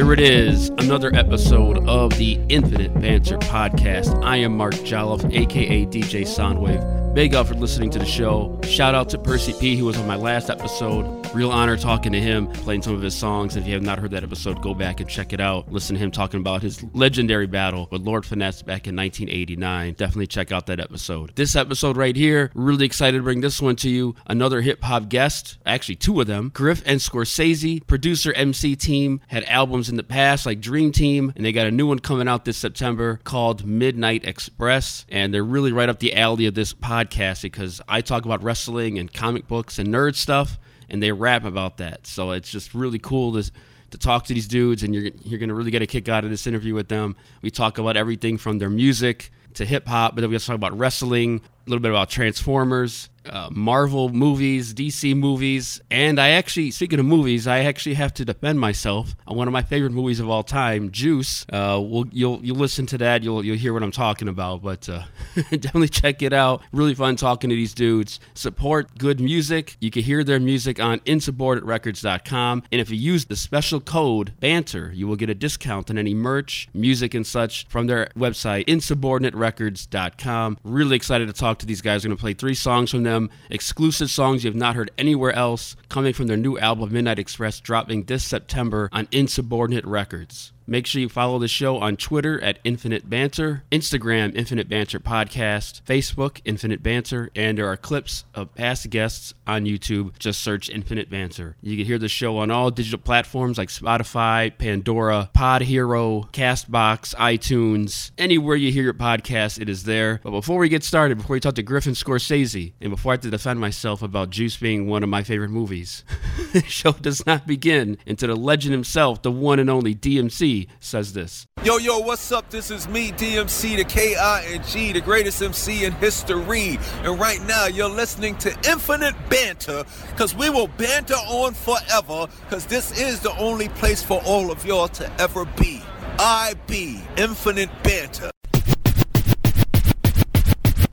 Here it is, another episode of the Infinite Banter Podcast. I am Mark Jolloff, aka DJ Soundwave. Big up for listening to the show. Shout out to Percy P, who was on my last episode. Real honor talking to him, playing some of his songs. If you have not heard that episode, go back and check it out. Listen to him talking about his legendary battle with Lord Finesse back in 1989. Definitely check out that episode. This episode right here, really excited to bring this one to you. Another hip hop guest, actually two of them, Griff and Scorsese, producer MC team, had albums in the past like Dream Team, and they got a new one coming out this September called Midnight Express, and they're really right up the alley of this podcast because I talk about wrestling and comic books and nerd stuff, and they rap about that. So it's just really cool to to talk to these dudes, and you're you're gonna really get a kick out of this interview with them. We talk about everything from their music to hip hop, but then we also talk about wrestling, a little bit about Transformers, uh, Marvel movies, DC movies, and I actually, speaking of movies, I actually have to defend myself on one of my favorite movies of all time, Juice. Uh, we'll, you'll you'll listen to that, you'll you'll hear what I'm talking about, but uh, definitely check it out. Really fun talking to these dudes. Support good music. You can hear their music on insubordinaterecords.com, and if you use the special code Banter, you will get a discount on any merch, music, and such from their website insubordinaterecords.com. Really excited to talk to these guys. We're gonna play three songs from them them exclusive songs you have not heard anywhere else, coming from their new album Midnight Express, dropping this September on Insubordinate Records. Make sure you follow the show on Twitter at Infinite Banter, Instagram Infinite Banter Podcast, Facebook Infinite Banter, and there are clips of past guests on YouTube. Just search Infinite Banter. You can hear the show on all digital platforms like Spotify, Pandora, Pod Hero, Castbox, iTunes, anywhere you hear your podcast, it is there. But before we get started, before we talk to Griff and Scorsese, and before I have to defend myself about Juice being one of my favorite movies, the show does not begin until the legend himself, the one and only DMC, says this. Yo, yo, what's up? This is me, DMC, the K-I-N-G, the greatest MC in history. And right now, you're listening to Infinite Banter, because we will banter on forever, because this is the only place for all of y'all to ever be. I be Infinite Banter.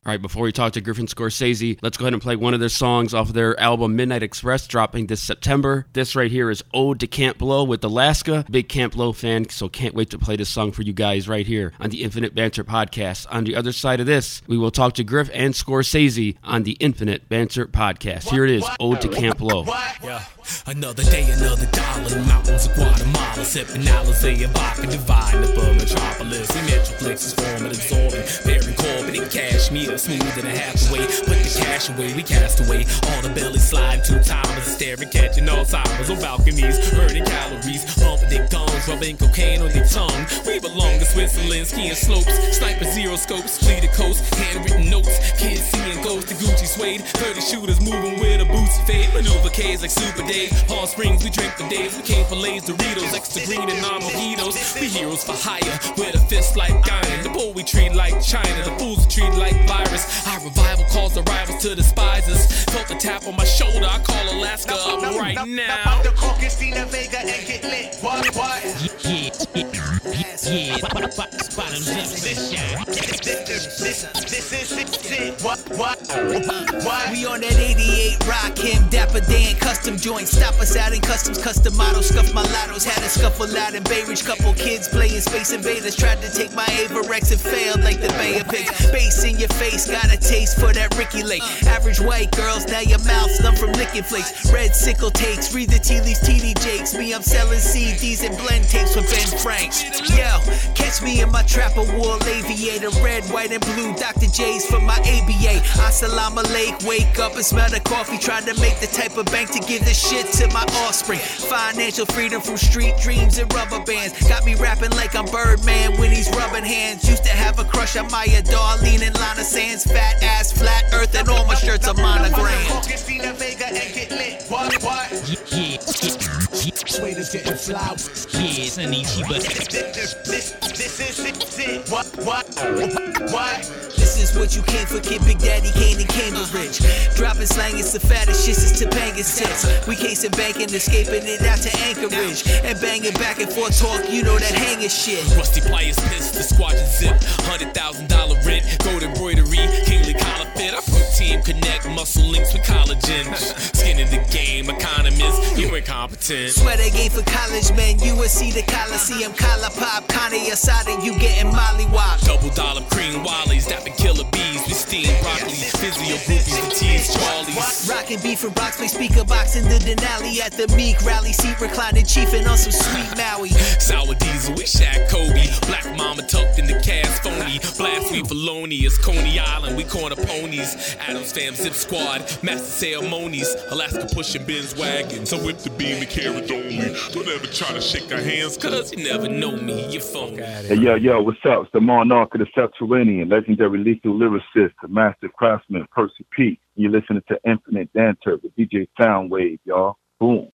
All right, before we talk to Griff and Scorsese, let's go ahead and play one of their songs off of their album Midnight Express, dropping this September. This right here is Ode to Camp Lo with Alaska. Big Camp Lo fan, so can't wait to play this song for you guys right here on the Infinite Banter podcast. On the other side of this, we will talk to Griff and Scorsese on the Infinite Banter podcast. Here it is, Ode to Camp Lo. Yeah. Another day, another dollar. The mountains of Guatemala, sipping Alizé and vodka, divine the metropolis. The Metroplex is forming, absorbing, Baron Corbin and Cashmere, smoother than halfway. Put the cash away, we cast away. All the belly slide, two timers, staring, catching Alzheimer's on balconies, burning calories, pumping their guns, rubbing cocaine on their tongue. We belong to Switzerland, skiing slopes, sniper zero scopes, flee the coast, handwritten notes, kids seeing ghosts, the Gucci suede, 30 shooters moving with a boots fade, maneuver K's like Super Days, Springs, we drink the days, we came for Lay's, Doritos, extra green and non mojitos. We heroes for hire, with a fist like iron, the bull we treat like China, the fools we treat like virus. Our revival calls the rivals to despise us. Felt the tap on my shoulder, I call Alaska up right now. About to call Christina Vega and get lit. What? What? Yeah, yeah, yeah. This is it. What? What? What? We on that 88 rock him, Dapper Dan, custom joints. Stop us out in customs, custom models. Scuff my lottos, had a scuffle out in Bay Ridge. Couple kids playing Space Invaders. Tried to take my Avirex and failed like the Bay of Pigs. Bass in your face, got a taste for that Ricki Lake. Average white girls, now your mouth numb from licking flakes. Red sickle takes, read the tea leaves, TD Jakes. Me, I'm selling CDs and blend tapes with Ben Franks. Yo, catch me in my trapper wool aviator. Red, white, and blue. Dr. J's for my ABA. Assalamu alaikum, wake up and smell the coffee. Trying to make the type of bank to give this shit to my offspring. Financial freedom from street dreams and rubber bands. Got me rapping like I'm Birdman when he's rubbing hands. Used to have a crush on Maya Darlene and Lana Sands. Fat ass, flat earth, and all my shirts are monogrammed. Christina Vega and get lit. What? What? Waiters getting flowers. Yeah, it's an easy, but This, this, this is it. What? What? What? This is what you came for, kid. Big Daddy Kane in Cambridge. Dropping slang, it's the fattest shit since Topanga's tips. We casing banking, escaping it out to Anchorage. And banging back and forth talk, you know that hanging shit. Rusty players pissed, the squadron zip. Hundred thousand dollar rent, gold embroidery, kingly collar fit. I put team connect, muscle links with collagen. Skin in the game, economist, you incompetent. Sweater game for college men, USC the Coliseum, collar pop, Kanye Asada, you getting mollywop. Double dollar cream wallies, dapping killer bees. We steam broccoli, physio groupies, the teens, Charlies. Rockin' beef from Brox, play speaker box in the Denali at the Meek rally seat, reclining chiefin' on some sweet Maui. Sour diesel, we Shaq Kobe. Black mama tucked in the cast phony. Blast we felonious. Coney Island, we corner ponies. Adams fam zip squad. Master ceremonies. Alaska pushing Benz wagons. I whip the beam and carrot only. Don't ever try to shake our hands, cause you never know me. Your phone. Hey, yo, yo, what's up? It's the monarch of the subterranean, legendary lethal lyricist, the master craftsman, Percy P. You're listening to Infinite Banter with DJ Soundwave, y'all. Boom.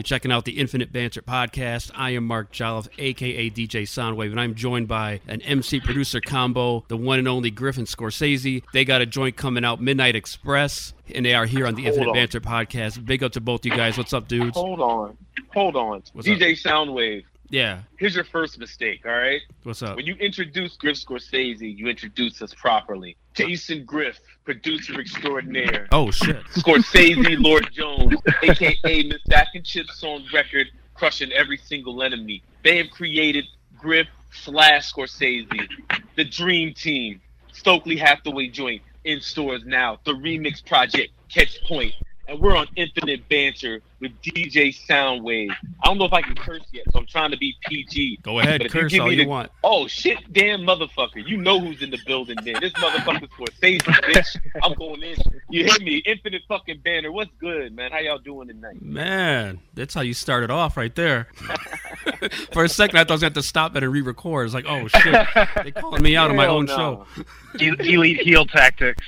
You're checking out the Infinite Banter podcast. I am Mark Jolliffe, aka DJ Soundwave, and I'm joined by an MC producer combo, the one and only Griff and Scorsese. They got a joint coming out, Midnight Express, and they are here on the Hold Infinite on. Banter podcast. Big up to both you guys. What's up, dudes? Hold on. Hold on. What's DJ Soundwave, Yeah. here's your first mistake, all right? What's up? When you introduce Griff Scorsese, you introduce us properly. Jason Griff, producer extraordinaire. Oh shit. Scorsese, Lord Jones, aka Miss Back and Chips on record, crushing every single enemy. They have created Griff slash Scorsese, the dream team. Stokely Hathaway joint in stores now. The remix project, Catch Point. And we're on Infinite Banter with DJ Soundwave. I don't know if I can curse yet, so I'm trying to be PG. Go ahead, But curse give all me you want. Oh shit, damn motherfucker! You know who's in the building, then. This motherfucker's Scorsese, bitch. I'm going in. You hear me? Infinite fucking banner. What's good, man? How y'all doing tonight? Man, that's how you started off right there. For a second, I thought I was going to have to stop it and re-record. It's like, oh shit, they calling me out on my own no. show. elite heel tactics.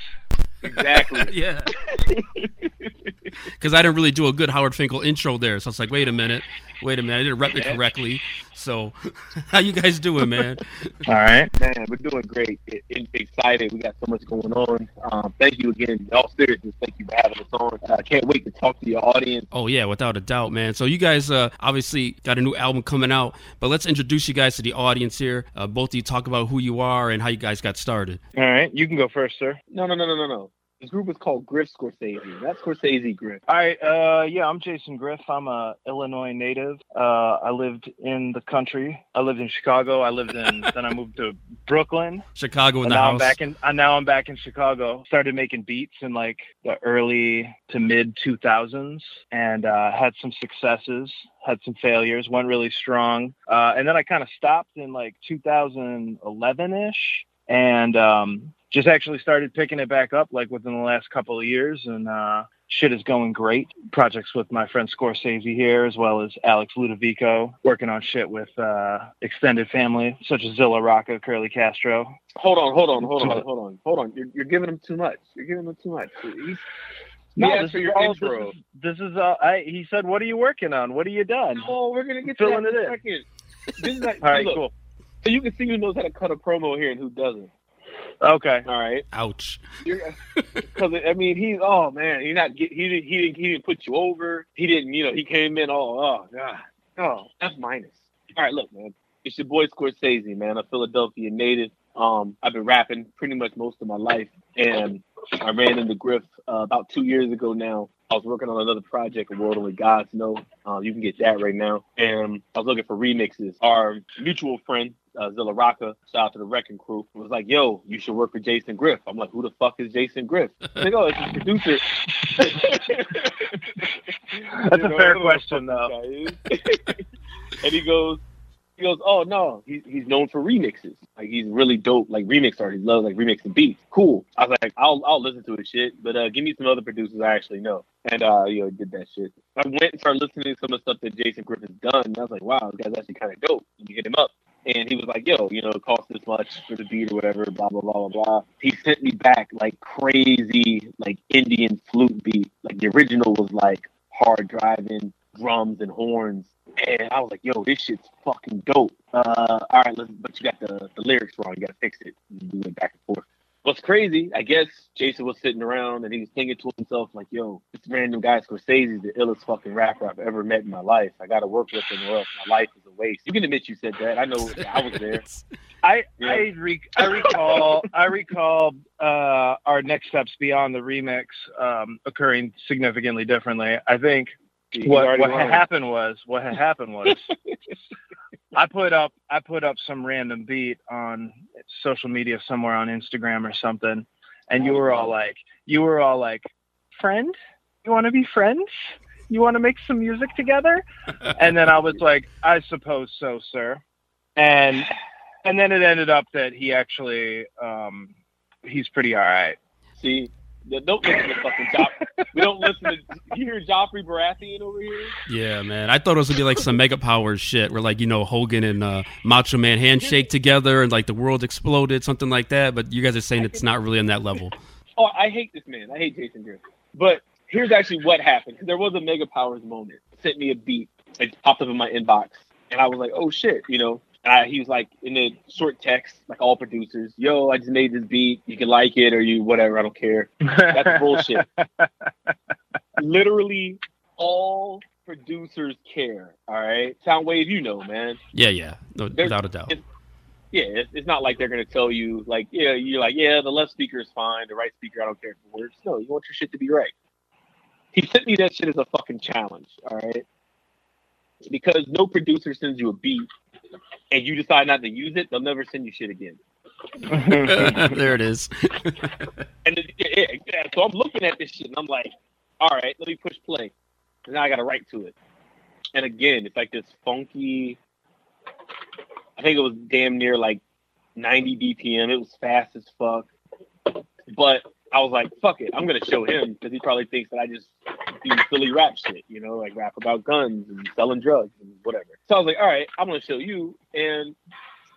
Exactly. yeah. Because I didn't really do a good Howard Finkel intro there, so it's like, wait a minute, wait a minute, I didn't rep it correctly. So, how you guys doing, man? All right. Man, we're doing great. I- I- excited. We got so much going on. Um, thank you again. In all seriousness, thank you for having us on. I can't wait to talk to your audience. Oh yeah, without a doubt, man. So you guys uh, obviously got a new album coming out, but let's introduce you guys to the audience here. Uh, both of you talk about who you are and how you guys got started. All right. You can go first, sir. No, no, no, no, no, no. This group is called Griff Scorsese. That's Scorsese Griff. All right. Uh, yeah, I'm Jason Griff. I'm a Illinois native. Uh, I lived in the country. I lived in Chicago. I lived in. then I moved to Brooklyn. Chicago in And the now house. I'm back in. Uh, now I'm back in Chicago. Started making beats in like the early to mid 2000s, and uh, had some successes. Had some failures. Went really strong, uh, and then I kind of stopped in like 2011 ish, and um, just actually started picking it back up like within the last couple of years, and uh, shit is going great. Projects with my friend Scorsese here, as well as Alex Ludovico, working on shit with uh, extended family such as Zilla Rocca, Curly Castro. Hold on, hold on, hold on, hold on, hold on. You're, you're giving him too much. You're giving him too much. He's, No, asked this for is your all- intro. This is, this is uh, I, he said, "What are you working on? What are you done?" Oh, we're gonna get to Filling that in a second. This is like, All right, look, cool. So you can see who knows how to cut a promo here and who doesn't. Okay. All right. Ouch. Because I mean, he's oh man, he not get he didn't he didn't he didn't put you over. He didn't you know he came in all oh god oh F minus. All right, look man, it's your boy Scorsese man, a Philadelphia native. Um, I've been rapping pretty much most of my life, and I ran into Griff uh, about two years ago now. I was working on another project, A World Only Gods Know. Uh, you can get that right now. And I was looking for remixes. Our mutual friend, uh, Zilla Rocca, shout out to the Wrecking Crew, was like, yo, you should work with Jason Griff. I'm like, who the fuck is Jason Griff? I'm like, oh, it's his producer. That's You a know, fair I don't know question, though. fuck this guy is. and he goes, goes, oh no, he's he's known for remixes. Like he's really dope, like remix artist. He loves like remixing beats. Cool. I was like, I'll I'll listen to his shit, but uh, give me some other producers I actually know. And uh, you know, did that shit. I went and started listening to some of the stuff that Jason Griffin's done. And I was like, wow, this guy's actually kind of dope. You hit him up. And he was like, yo, you know, it costs this much for the beat or whatever, blah, blah, blah, blah, blah. He sent me back like crazy, like Indian flute beat. Like the original was like hard driving drums and horns. And I was like, yo, this shit's fucking dope. Uh, all right, let's, but you got the, the lyrics wrong. You got to fix it. And we went back and forth. What's crazy, I guess Jason was sitting around and he was thinking to himself, like, yo, this random guy Scorsese is the illest fucking rapper I've ever met in my life. I got to work with him or else my life is a waste. You can admit you said that. I know I was there. I Yeah. I, re- I recall I recall uh, our next steps beyond the remix um, occurring significantly differently. I think What had happened was what had happened was I put up I put up some random beat on social media somewhere on Instagram or something, and you were all like you were all like, friend, you want to be friends? You want to make some music together? and then I was like, I suppose so, sir. And and then it ended up that he actually um he's pretty all right. See, don't listen to fucking Joff. we don't listen to. You hear Joffrey Baratheon over here? Yeah, man. I thought it was gonna be like some Mega Powers shit, where like you know Hogan and uh, Macho Man handshake together, and like the world exploded, something like that. But you guys are saying it's not really on that level. Oh, I hate this man. I hate Jason Griff. But here's actually what happened. There was a Mega Powers moment. Sent me a beat. It popped up in my inbox, and I was like, "Oh shit," you know. And I, he was like in the short text, like all producers, "Yo, I just made this beat. You can like it or you whatever. I don't care." That's bullshit. Literally, all producers care. All right, Soundwave, you know, man. Yeah, yeah, no, without a doubt. it's- Yeah, it's, it's not like they're gonna tell you like, yeah, you're like, yeah, the left speaker is fine, the right speaker, I don't care for words. No, you want your shit to be right. He sent me that shit as a fucking challenge, all right? Because no producer sends you a beat and you decide not to use it, they'll never send you shit again. there it is. And it, yeah, yeah, so I'm looking at this shit and I'm like, all right, let me push play. And now I got to write to it. And again, it's like this funky. I think it was damn near like 90 BPM. It was fast as fuck. But I was like, fuck it. I'm gonna show him because he probably thinks that I just do silly rap shit, you know, like rap about guns and selling drugs and whatever. So I was like, all right, I'm gonna show you. And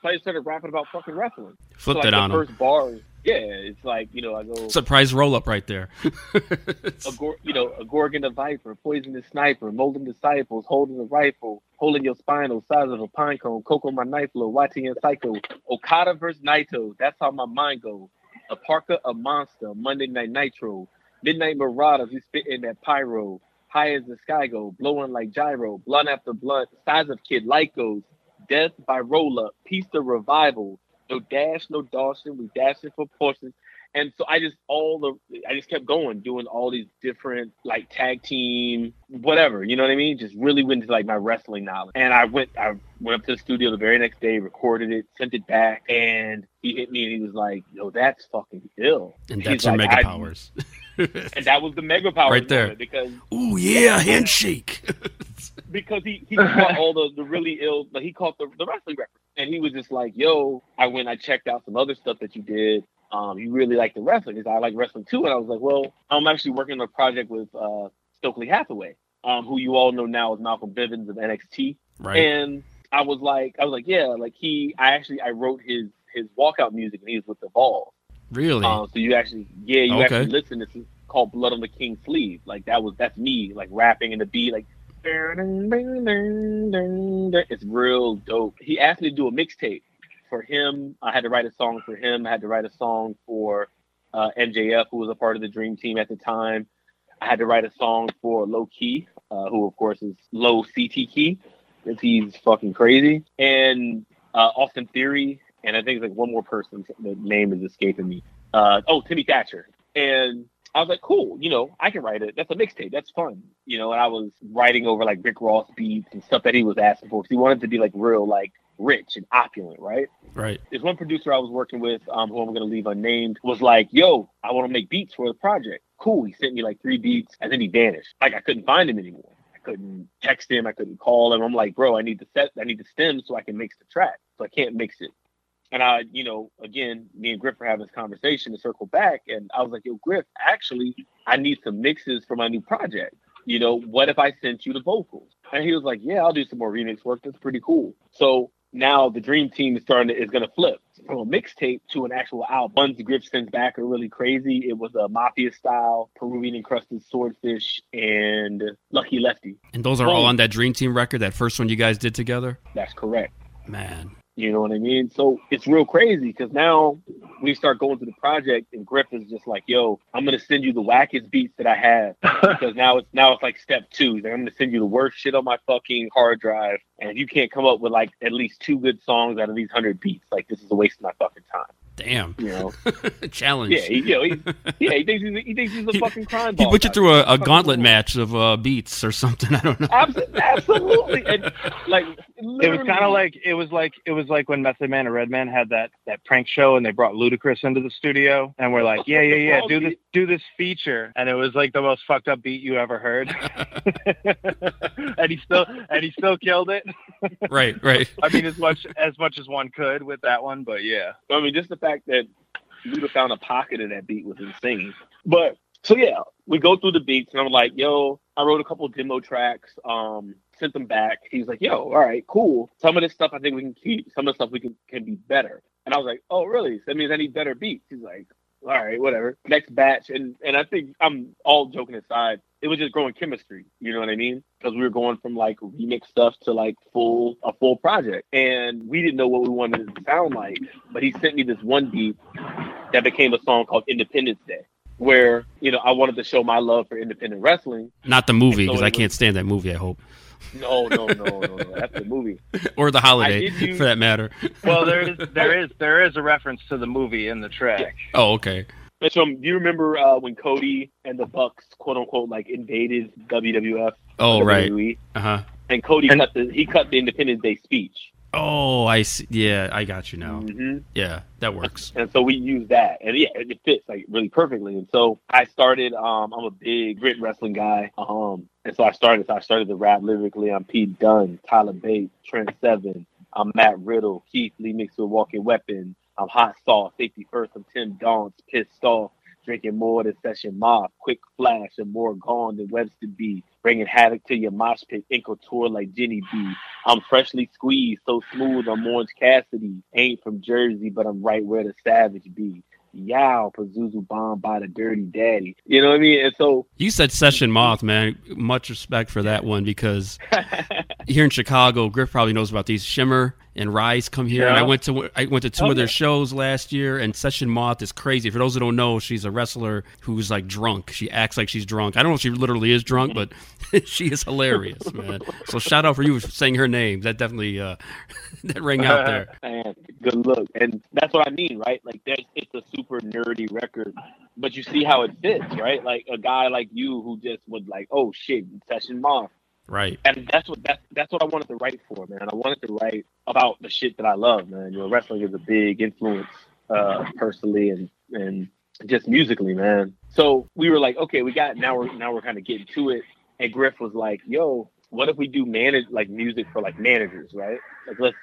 so I just started rapping about fucking wrestling. Flipped so, like, it the on him. first bars. Yeah, it's like you know, I go oh, Surprise roll up right there. a gor- you know, a Gorgon the Viper, a poisonous sniper, molding disciples, holding a rifle, holding your spinal, oh, size of a pine cone, Coco my knife low, watching and psycho, Okada versus Naito, that's how my mind goes. A Parker, a monster, Monday Night Nitro, Midnight Marauders, we spitting that pyro, high as the sky go, blowing like gyro, blunt after blunt, size of kid Lycos, death by roll up, piece of revival, no dash, no dawson, we dashing for portions. And so I just all the I just kept going, doing all these different like tag team, whatever, you know what I mean? Just really went into like my wrestling knowledge. And I went I went up to the studio the very next day, recorded it, sent it back, and he hit me and he was like, Yo, that's fucking ill. And He's that's your like, mega powers. And that was the mega power Right there. because Ooh yeah, handshake. because he he caught all the, the really ill like he caught the, the wrestling reference and he was just like yo i went i checked out some other stuff that you did um you really like the wrestling He's like, i like wrestling too and i was like well i'm actually working on a project with uh stokely hathaway um who you all know now as malcolm bivens of nxt Right. and i was like i was like yeah like he i actually i wrote his his walkout music and he was with the ball really? um, so you actually, yeah, you Okay. actually listen. This is called "Blood on the King's Sleeve." Like that was that's me, like rapping in the beat, like. It's real dope. He asked me to do a mixtape for him. I had to write a song for him. I had to write a song for uh, MJF, who was a part of the Dream Team at the time. I had to write a song for Low Key, uh, who of course is Low CT Key, because he's fucking crazy, and uh, Austin Theory, and I think it's like one more person. The name is escaping me. Uh, oh, Timmy Thatcher, and I was like, cool, you know, I can write it. That's a mixtape. That's fun, you know. And I was writing over like Rick Ross beats and stuff that he was asking for because he wanted to be like real, like rich and opulent, right? right. There's one producer I was working with, um, who I'm gonna leave unnamed, was like, "Yo, I want to make beats for the project." Cool. He sent me like three beats, and then he vanished. Like I couldn't find him anymore. I couldn't text him. I couldn't call him. I'm like, bro, I need the set. I need the stem so I can mix the track. So I can't mix it. And I, you know, again, me and Griff were having this conversation to circle back, and I was like, "Yo, Griff, actually, I need some mixes for my new project. You know, what if I sent you the vocals?" And he was like, "Yeah, I'll do some more remix work. That's pretty cool." So now the dream team is starting to, is going to flip from a mixtape to an actual album. Ones Griff sends back are really crazy. It was a mafia style Peruvian encrusted swordfish and Lucky Lefty. And those are all on that Dream Team record, that first one you guys did together. That's correct. Man, You know what I mean? So it's real crazy because now we start going through the project and Griff is just like, yo, I'm gonna send you the wackest beats that I have. because now it's now it's like step two. Like, I'm gonna send you the worst shit on my fucking hard drive. And if you can't come up with like at least two good songs out of these hundred beats, like this is a waste of my fucking time. Damn. You know? Challenge. yeah, he, you know, he, yeah, he thinks he's he thinks he's a fucking crime boss. He put you through a, a gauntlet cool. match of uh, beats or something. I don't know. Abs- Absolutely, and like It was kind of like it was like it was like when Method Man and Redman had that that prank show and they brought Ludacris into the studio and we're like, yeah, yeah, yeah, do this do this feature and it was like the most fucked up beat you ever heard. and he still and he still killed it. right, right. I mean, as much as much as one could with that one, but yeah. I mean, just the fact that Luda found a pocket of that beat was insane. But so yeah, we go through the beats, and I'm like, yo, I wrote a couple demo tracks, um, sent them back. He's like, yo, all right, cool. Some of this stuff I think we can keep. Some of the stuff we can can be better. And I was like, oh, really? So that means I need better beats. He's like, all right, whatever. Next batch, and and I think I'm all joking aside. It was just growing chemistry. You know what I mean? Because we were going from like remix stuff to like full a full project, and we didn't know what we wanted it to sound like. But he sent me this one beat that became a song called Independence Day, where you know I wanted to show my love for independent wrestling. Not the movie because it I was- can't stand that movie. I hope, No, no, no, no, no. That's the movie. or the holiday did for that matter. Well, there is there is there is a reference to the movie in the track. Oh, okay. And so, do you remember uh, when Cody and the Bucks, quote unquote, like invaded WWF? Oh, right. Uh huh. And Cody And- cut the he cut the Independence Day speech. Oh, I see. Yeah, I got you now. hmm Yeah, that works. And so we use that, and yeah, it fits like really perfectly. And so I started. Um, I'm a big Brit wrestling guy. Um, and so I started. So I started to rap lyrically. I'm Pete Dunne, Tyler Bates, Trent Seven. I'm Matt Riddle, Keith Lee mixed with Walking Weapon. I'm Hot Sauce, Safety First. I'm Tim Dance, pissed off, drinking more than Session Moth, Quick Flash, and more gone than Webster B. Bringing havoc to your mosh pit, ankle tour like Jenny B. I'm freshly squeezed, so smooth. I'm Orange Cassidy. Ain't from Jersey, but I'm right where the savage be. Yow, Pazuzu bomb by the dirty daddy. You know what I mean? And so You said Session Moth, man. Much respect for that one because here in Chicago, Griff probably knows about these. Shimmer and Rise come here. And I went to I went to two Oh, of their shows last year. And Session Moth is crazy. For those who don't know, she's a wrestler who's like drunk. She acts like she's drunk. I don't know if she literally is drunk, but she is hilarious, man. So shout out for you for saying her name. That definitely uh, that rang out there. Man, good look. And that's what I mean, right? Like there's it's a super nerdy record, but you see how it fits, right? Like a guy like you who just would like, oh shit, session moth. Right. And that's what that's that's what I wanted to write for, man. I wanted to write about the shit that I love, man. You know, wrestling is a big influence uh personally and and just musically, man. So we were like, okay, we got now we're now we're kind of getting to it. And Griff was like, yo, what if we do manage like music for like managers, right? Like let's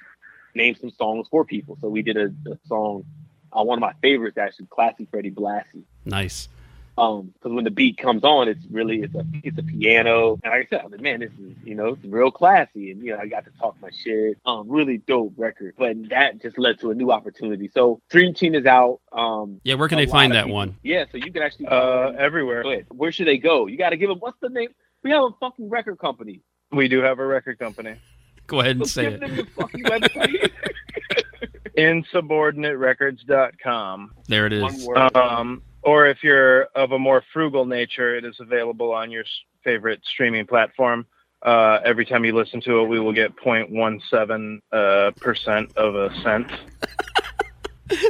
name some songs for people. So we did a, a song on one of my favorites actually, Classy Freddie Blassie Nice. Um because when the beat comes on it's really it's a it's a piano and like i said i was like man this is you know it's real classy and you know i got to talk my shit um really dope record but that just led to a new opportunity so dream team is out um Yeah, where can they find that people- one? yeah so you can actually Uh, everywhere. where should they go you got to give them what's the name we have a fucking record company We do have a record company. Go ahead and so say give it. them the fucking website Insubordinaterecords.com. There it is. one word Um, or if you're of a more frugal nature, it is available on your favorite streaming platform. Uh, every time you listen to it, we will get 0.17 uh, percent of a cent.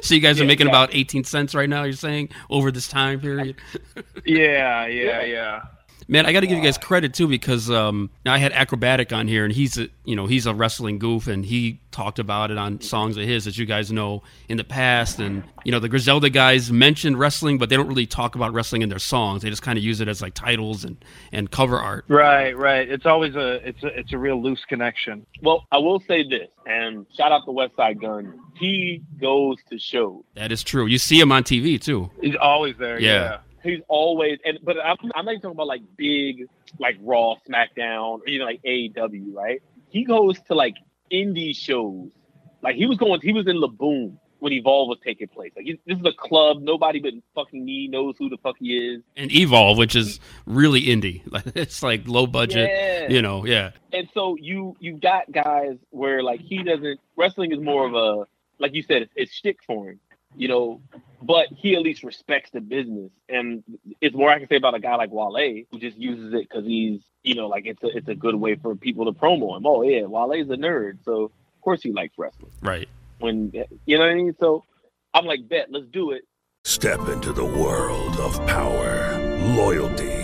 So you guys are Yeah, making yeah. about 18 cents right now, you're saying, over this time period? Yeah, yeah, yeah. Man, I got to give you guys credit too because um, I had Akrobatik on here, and he's a you know he's a wrestling goof, and he talked about it on songs of his that you guys know in the past, and you know the Griselda guys mentioned wrestling, but they don't really talk about wrestling in their songs. They just kind of use it as like titles and and cover art. Right, right. It's always a it's a it's a real loose connection. well i will say this and shout out the Westside Gunn he goes to shows That is true. You see him on TV too. He's always there. Yeah. Yeah. He's always and but I'm I'm not even talking about like big like Raw, SmackDown, or even like AEW, right? He goes to like indie shows. Like he was going, he was in La Boom when Evolve was taking place. Like this is a club, nobody but fucking me knows who the fuck he is. And Evolve, which is really indie, like it's like low budget. Yeah. You know, yeah. And so you you got guys where like he doesn't wrestling is more of a like you said it's, it's shtick for him, you know. But he at least respects the business, and it's more I can say about a guy like Wale who just uses it because he's you know like it's a it's a good way for people to promo him. Oh yeah, Wale's a nerd, so of course he likes wrestling. Right. When you know what I mean. So I'm like, bet, let's do it. Step into the world of power, loyalty,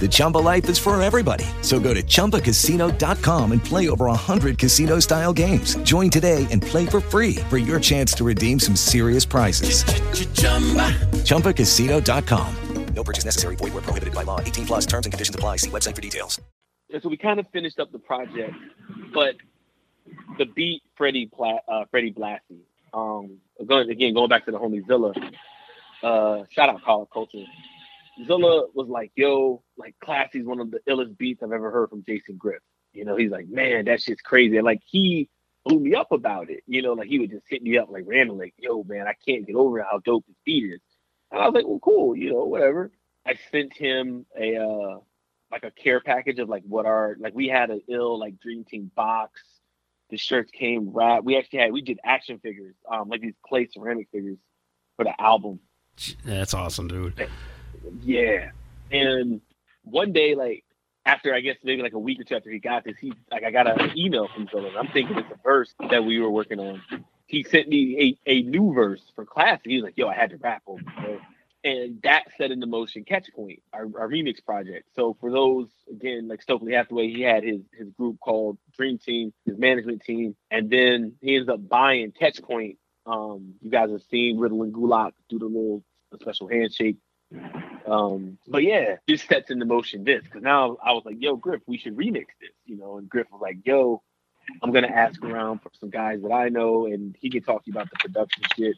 The Chumba life is for everybody. So go to ChumbaCasino.com and play over 100 casino-style games. Join today and play for free for your chance to redeem some serious prizes. ChumbaCasino.com. No purchase necessary. Void where prohibited by law. 18 plus terms and conditions apply. See website for details. And so we kind of finished up the project, but the beat Freddie Pla- uh, Freddie Blassie. Um, going again, going back to the homie Zilla. Uh, shout out Collar Culture. Zilla was like, "Yo, like Classy's one of the illest beats I've ever heard from Jason Griff." You know, he's like, "Man, that shit's crazy." And like he blew me up about it. You know, like he would just hit me up like randomly, like, "Yo, man, I can't get over how dope this beat is." And I was like, "Well, cool. You know, whatever." I sent him a uh like a care package of like what our like we had an ill like Dream Team box. The shirts came wrapped. We actually had we did action figures, um, like these clay ceramic figures for the album. That's awesome, dude. Yeah. And one day, like after I guess maybe like a week or two after he got this, he like I got an email from Zilla. I'm thinking it's a verse that we were working on. He sent me a, a new verse for class. He was like, "Yo, I had to rap over." Bro. And that set into motion Catch Point, our, our remix project. So for those again, like Stokely Hathaway, he had his his group called Dream Team, his management team, and then he ends up buying Catch Point Um, you guys have seen Riddle and Gulak do the little special handshake. Um, but yeah, this sets into motion this because now I was like, yo, Griff, we should remix this, you know. And Griff was like, yo, I'm gonna ask around for some guys that I know, and he can talk to you about the production shit.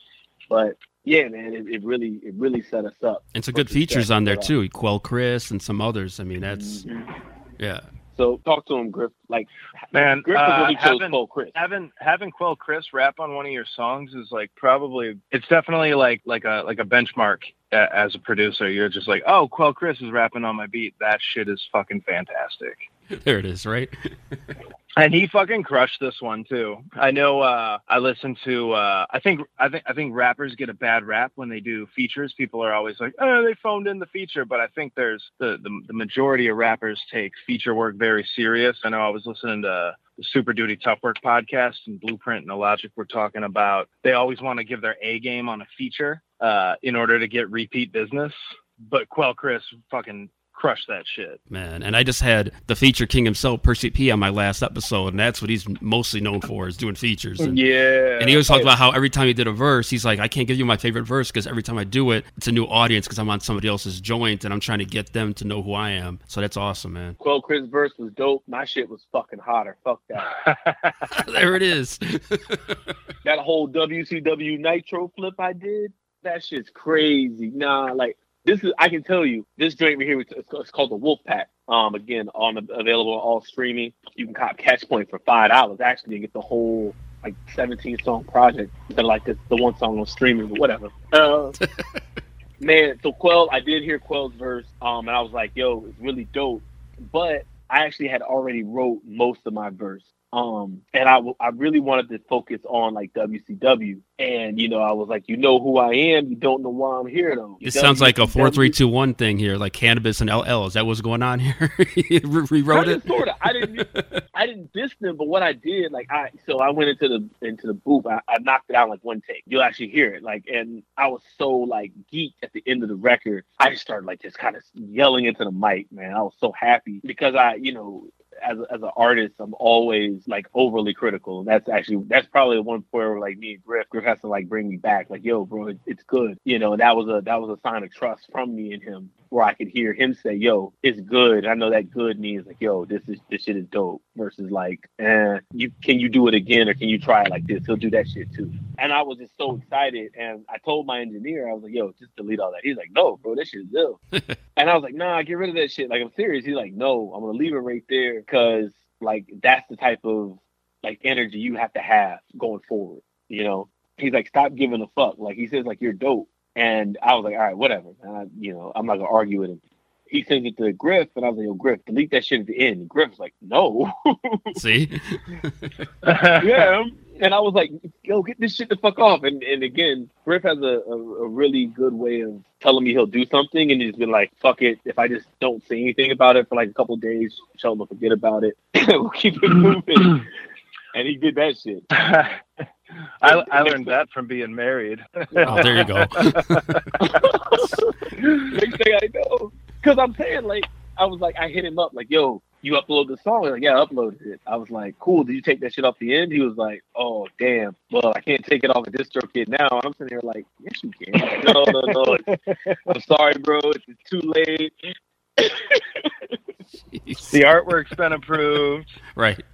But yeah, man, it, it really it really set us up. And some good features on there too. Quell Chris and some others. I mean, that's Mm-hmm. yeah. So talk to him, Griff. Like, Man, Griff uh, really chose having, Quell Chris. having having Quell Chris rap on one of your songs is like probably it's definitely like like a like a benchmark a- as a producer. You're just like, oh, Quell Chris is rapping on my beat. That shit is fucking fantastic. There it is, right? And he fucking crushed this one too. I know. Uh, I listen to. Uh, I think. I think. I think rappers get a bad rap when they do features. People are always like, "Oh, they phoned in the feature." But I think there's the the, the majority of rappers take feature work very serious. I know. I was listening to the Super Duty Tough Work podcast, and Blueprint and the Logic were talking about they always want to give their A game on a feature uh, in order to get repeat business. But Quell Chris fucking crushed that shit. Man, and I just had the feature king himself, Percy P, on my last episode, and that's what he's mostly known for is doing features. And, Yeah. and he always talked about how every time he did a verse, he's like, I can't give you my favorite verse because every time I do it, it's a new audience because I'm on somebody else's joint and I'm trying to get them to know who I am. So that's awesome, man. Quell Chris verse was dope. My shit was fucking hotter. Fuck that. there it is. that whole WCW Nitro flip I did, that shit's crazy. Nah, like this is I can tell you, this joint right here it's, it's called the Wolf Pack. Um, again, on available on all streaming. You can cop Catch Point for five dollars. Actually, and get the whole like 17 song project instead of like this, the one song on streaming, but whatever. Uh, man, so Quell, I did hear Quell's verse, um, and I was like, yo, it's really dope. But I actually had already wrote most of my verse. Um, and I, w- I really wanted to focus on like WCW. And, you know, I was like, you know who I am. You don't know why I'm here though. It sounds like a WCW four three two one thing here, like cannabis and LL. Is that what's going on here? He re- rewrote it. Sort of. I didn't. I didn't diss them, but what I did, like I, so I went into the into the booth. I, I knocked it out like one take. You'll actually hear it. Like, and I was so like geeked at the end of the record. I just started like just kind of yelling into the mic, man. I was so happy because I, you know, as as an artist, I'm always like overly critical, and that's actually that's probably one point where like me and Griff, Griff has to like bring me back, like, yo, bro, it, it's good, you know. And that was a that was a sign of trust from me and him, where I could hear him say, yo, it's good. I know that good means like, yo, this is this shit is dope, versus like, eh, you can you do it again or can you try it like this? He'll do that shit too. And I was just so excited, and I told my engineer, I was like, yo, just delete all that. He's like, no, bro, that shit is ill. And I was like, nah, get rid of that shit. Like, I'm serious. He's like, no, I'm gonna leave it right there because like that's the type of like energy you have to have going forward. You know, he's like, stop giving a fuck. Like he says, like you're dope. And I was like, all right, whatever. And I, you know, I'm not gonna argue with him. He sends it to Griff, and I was like, yo, Griff, delete that shit at the end. And Griff was like, no. See? yeah. And I was like, yo, get this shit the fuck off. And and again, Griff has a, a, a really good way of telling me he'll do something and he's been like, fuck it. If I just don't say anything about it for like a couple days, tell him to forget about it. we'll keep it moving. and he did that shit. I, I learned that from being married. Oh, there you go. Next thing I know, because I'm saying like I was like I hit him up like yo you upload the song He's like yeah I uploaded it. I was like cool did you take that shit off the end? He was like oh damn. Well I can't take it off of DistroKid now. And I'm sitting here like yes you can. Like, no no no. I'm sorry bro. It's too late. The artwork's been approved. Right.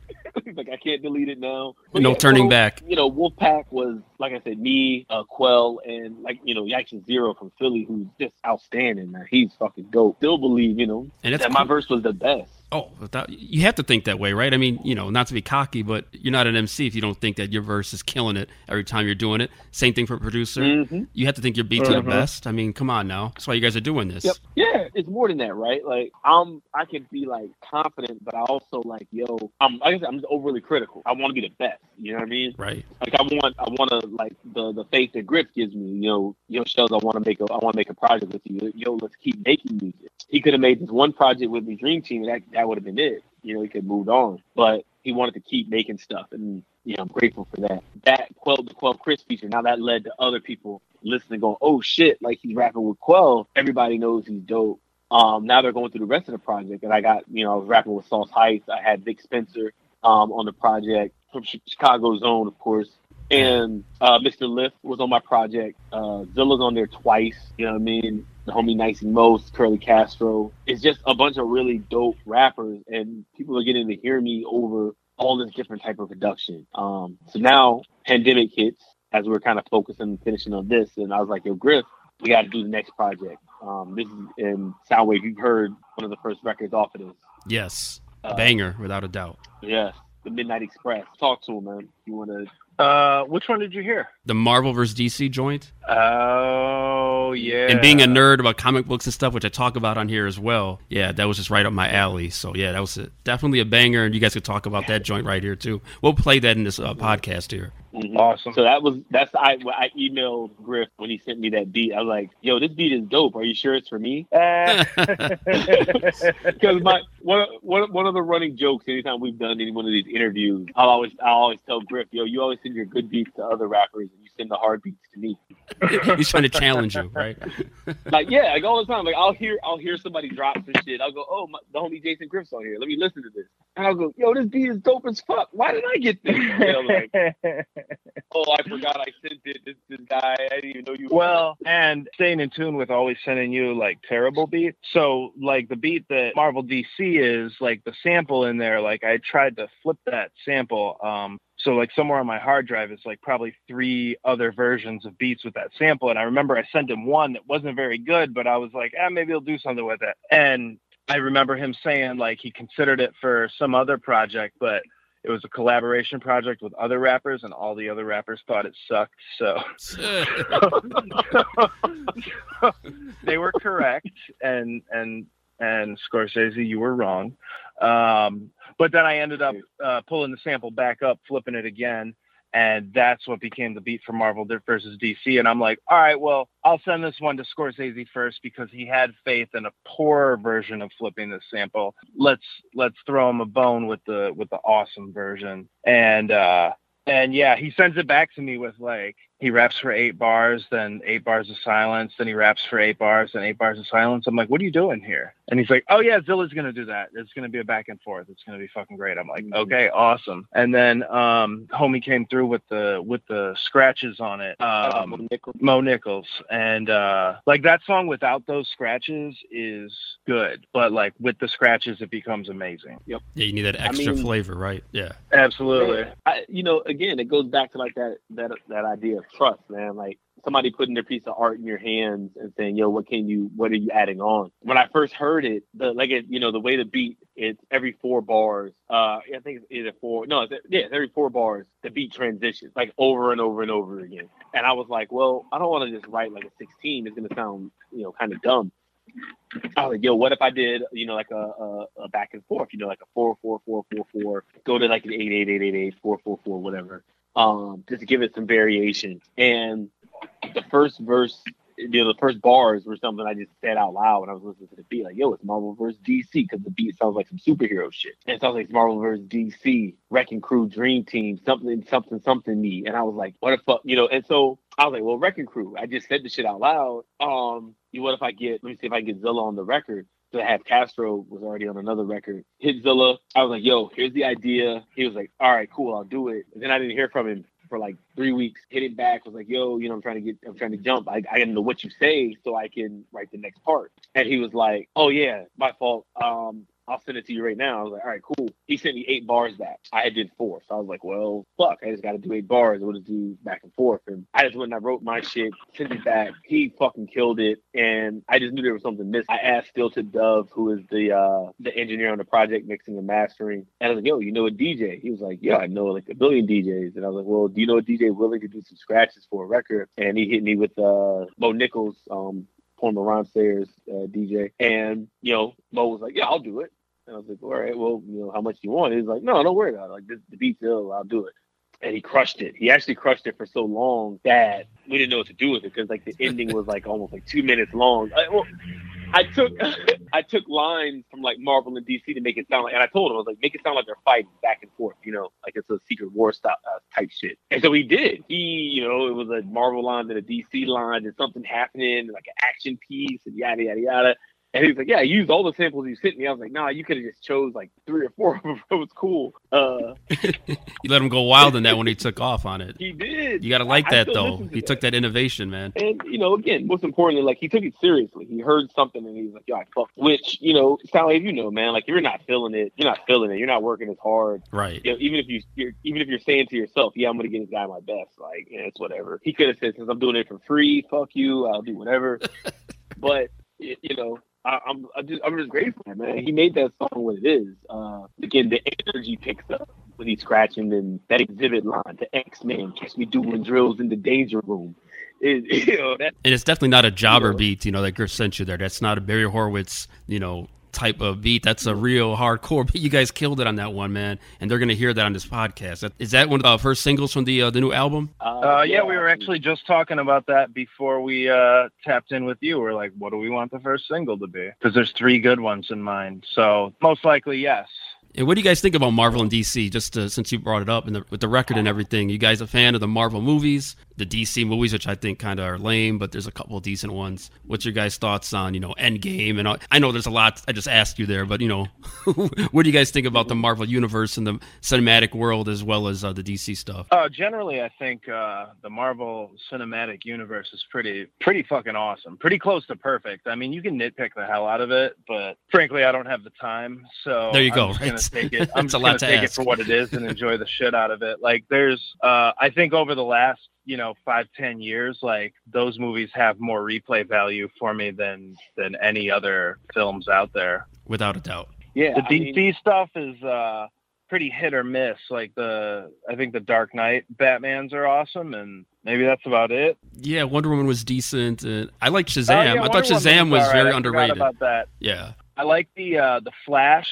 Like I can't delete it now. No turning back. you know Wolfpack was like I said me uh, Quell and like you know Yaction Zero from Philly who's just outstanding man. He's fucking dope. Still believe you know And that's that my verse was the best Oh, without, you have to think that way, right? I mean, you know, not to be cocky, but you're not an MC if you don't think that your verse is killing it every time you're doing it. Same thing for a producer. Mhm. You have to think your beats are the best. I mean, come on now. That's why you guys are doing this. Yep. Yeah, it's more than that, right? Like I'm, I can be like confident, but I also like, yo, I'm like I said, I'm just overly critical. I want to be the best. You know what I mean? Right. Like I want, I want to like the the faith that Griff gives me. You know, yo, Shells, I want to make a, I want to make a project with you. Yo, let's keep making music. He could have made this one project with me, Dream Team, and that that would have been it. You know, he could have moved on, but he wanted to keep making stuff, and you know, I'm grateful for that. That Quell the Quell Chris feature. Now that led to other people listening, going, "Oh shit!" Like he's rapping with Quell. Everybody knows he's dope. Um, now they're going through the rest of the project, and I got, you know, I was rapping with Sauce Heights. I had Vic Spencer um, on the project from Chicago Zone, of course, And uh, Mr. Lif was on my project. Uh, Zilla's on there twice. You know what I mean? The homie Nice and Most, Curly Castro. It's just a bunch of really dope rappers, and people are getting to hear me over all this different type of production. Um, so now pandemic hits as we're kind of focusing and finishing on this, and I was like, "Yo, Griff, we got to do the next project." Um, this is in Soundwave. You've heard one of the first records off of this. Yes, Uh, banger without a doubt. Yes, the Midnight Express. Talk to him, man. You want to? Uh, which one did you hear? The Marvel vs. DC joint. Oh yeah. And being a nerd about comic books and stuff, which I talk about on here as well. Yeah, that was just right up my alley. So yeah, that was a, definitely a banger, and you guys could talk about that joint right here too. We'll play that in this uh, podcast here. Mm-hmm. Awesome. So that was that's I I emailed Griff when he sent me that beat. I was like, "Yo, this beat is dope. Are you sure it's for me?" Because my one one one of the running jokes anytime we've done any one of these interviews, I'll always I always tell Griff, "Yo, you always send your good beats to other rappers, and you send the hard beats to me." He's trying to challenge you, right? like yeah, like all the time. Like I'll hear I'll hear somebody drop some shit. I'll go, "Oh, my, the homie Jason Griff's on here. Let me listen to this." And I'll go, "Yo, this beat is dope as fuck. Why did I get this?" You know, like, oh, I forgot I sent it. This this guy, I didn't even know you. Well, and staying in tune with always sending you like terrible beats. So like the beat that Marvel DC is like the sample in there. Like I tried to flip that sample. Um, so like somewhere on my hard drive is like probably three other versions of beats with that sample. And I remember I sent him one that wasn't very good, but I was like, ah, maybe he'll do something with it. And I remember him saying like he considered it for some other project, but it was a collaboration project with other rappers, and all the other rappers thought it sucked. So, they were correct, and and and Scorsese, you were wrong. Um, but then I ended up uh, pulling the sample back up, flipping it again, and that's what became the beat for Marvel versus DC. And I'm like, all right, well, I'll send this one to Scorsese first because he had faith in a poor version of flipping the sample. Let's let's throw him a bone with the with the awesome version. And uh and yeah, he sends it back to me with like he raps for eight bars, then eight bars of silence, then he raps for eight bars, then eight bars of silence. I'm like, what are you doing here? And he's like, oh yeah, Zilla's gonna do that. It's gonna be a back and forth. It's gonna be fucking great. I'm like, okay, awesome. And then um, homie came through with the with the scratches on it. Um, Mo Nichols, and uh, like that song without those scratches is good, but like with the scratches, it becomes amazing. Yep. Yeah, you need that I extra mean- flavor, right? Yeah. Absolutely. I, you know, again, it goes back to like that that that idea of trust, man. Like somebody putting their piece of art in your hands and saying, "Yo, what can you? What are you adding on?" When I first heard it, the like it, you know, the way the beat, it's every four bars. Uh, I think it's either four. No, it's, yeah, every four bars. The beat transitions like over and over and over again. And I was like, well, I don't want to just write like a 16. It's gonna sound, you know, kind of dumb. I was like, yo, what if I did, you know, like a, a, a back and forth, you know, like a four, four, four, four, four, go to like an eight, eight, eight, eight, eight, four, four, four, whatever, um, just to give it some variation. And the first verse, you know, the first bars were something I just said out loud when I was listening to the beat, like, yo, it's Marvel versus DC, because the beat sounds like some superhero shit. And it sounds like it's Marvel versus DC, Wrecking Crew, Dream Team, something, something, something me. And I was like, what the fuck, you know, and so I was like, well, Wrecking Crew, I just said the shit out loud. Um, you what if I get, let me see if I get Zilla on the record. I had Castro was already on another record. Hit Zilla. I was like, yo, here's the idea. He was like, all right, cool, I'll do it. And then I didn't hear from him for like three weeks. Hit it back. Was like, yo, you know, I'm trying to get, I'm trying to jump. I, I gotta know what you say so I can write the next part. And he was like, oh yeah, my fault. Um, I'll send it to you right now. I was like, all right, cool. He sent me eight bars back. I had did four. So I was like, well, fuck, I just got to do eight bars. We'll just do back and forth. And I just went and I wrote my shit, sent it back. He fucking killed it. And I just knew there was something missing. I asked Still to Dove, who is the uh, the engineer on the project, mixing and mastering. And I was like, yo, you know a DJ? He was like, yeah, I know like a billion DJs. And I was like, well, do you know a DJ willing to do some scratches for a record? And he hit me with uh, Mo Nichols, um, former Ron Sayers uh, DJ. And, you know, Mo was like, yeah, I'll do it. And I was like, all right, well, you know, how much do you want? He was like, no, don't worry about it. Like, this, the beat's ill, I'll do it. And he crushed it. He actually crushed it for so long that we didn't know what to do with it because, like, the ending was like almost like two minutes long. I, well, I took I took lines from like Marvel and DC to make it sound like, and I told him I was like, make it sound like they're fighting back and forth, you know, like it's a Secret War style uh, type shit. And so he did. He, you know, it was a Marvel line and a DC line, and something happening, like an action piece, and yada yada yada. And he's like, yeah, I used all the samples you sent me. I was like, nah, you could have just chose like three or four of them. It was cool. Uh, You let him go wild in that when he took off on it. he did. You got to like that though. He took that innovation, man. And you know, again, most importantly, like he took it seriously. He heard something and he's like, "Yo, I fucked." Which you know, like you know, man. Like you're not feeling it, you're not feeling it. You're not working as hard. Right. You know, even if you, you're, even if you're saying to yourself, "Yeah, I'm gonna get this guy my best," like, yeah, it's whatever. He could have said, "Since I'm doing it for free, fuck you. I'll do whatever." but you know. I, I'm I just, I'm just grateful, man. He made that song what it is. Uh, again, the energy picks up when he's scratching and that exhibit line, the X Men, catch me doing drills in the danger room. It, you know, that And it's definitely not a jobber beat, you know, that Griff sent you there. That's not a Barry Horowitz, you know, type of beat. That's a real hardcore But You guys killed it on that one, man. And they're going to hear that on this podcast. Is that one of the first singles from the uh, the new album? Uh, yeah, we were actually just talking about that before we uh, tapped in with you. We're like, what do we want the first single to be? Because there's three good ones in mind. So most likely, yes. And what do you guys think about Marvel and DC? Just uh, since you brought it up, and the, with the record and everything, you guys a fan of the Marvel movies, the DC movies, which I think kind of are lame, but there's a couple of decent ones. What's your guys' thoughts on you know Endgame? And all, I know there's a lot. I just asked you there, but you know, what do you guys think about the Marvel universe and the cinematic world as well as uh, the DC stuff? Uh, generally, I think uh, the Marvel Cinematic Universe is pretty, pretty fucking awesome. Pretty close to perfect. I mean, you can nitpick the hell out of it, but frankly, I don't have the time. So There you I'm go, just right? gonna take it. I'm just gonna to take it for what it is and enjoy the shit out of it. Like, there's, uh, I think over the last you know five ten years like those movies have more replay value for me than than any other films out there Without a doubt. Yeah, the I DC mean- stuff is uh pretty hit or miss. Like the I think the Dark Knight Batmans are awesome, and maybe that's about it. Yeah, Wonder Woman was decent. And I liked Shazam. Oh, yeah, I thought Wonder Shazam Woman was all right. very I underrated. about that. Yeah. I like the uh the Flash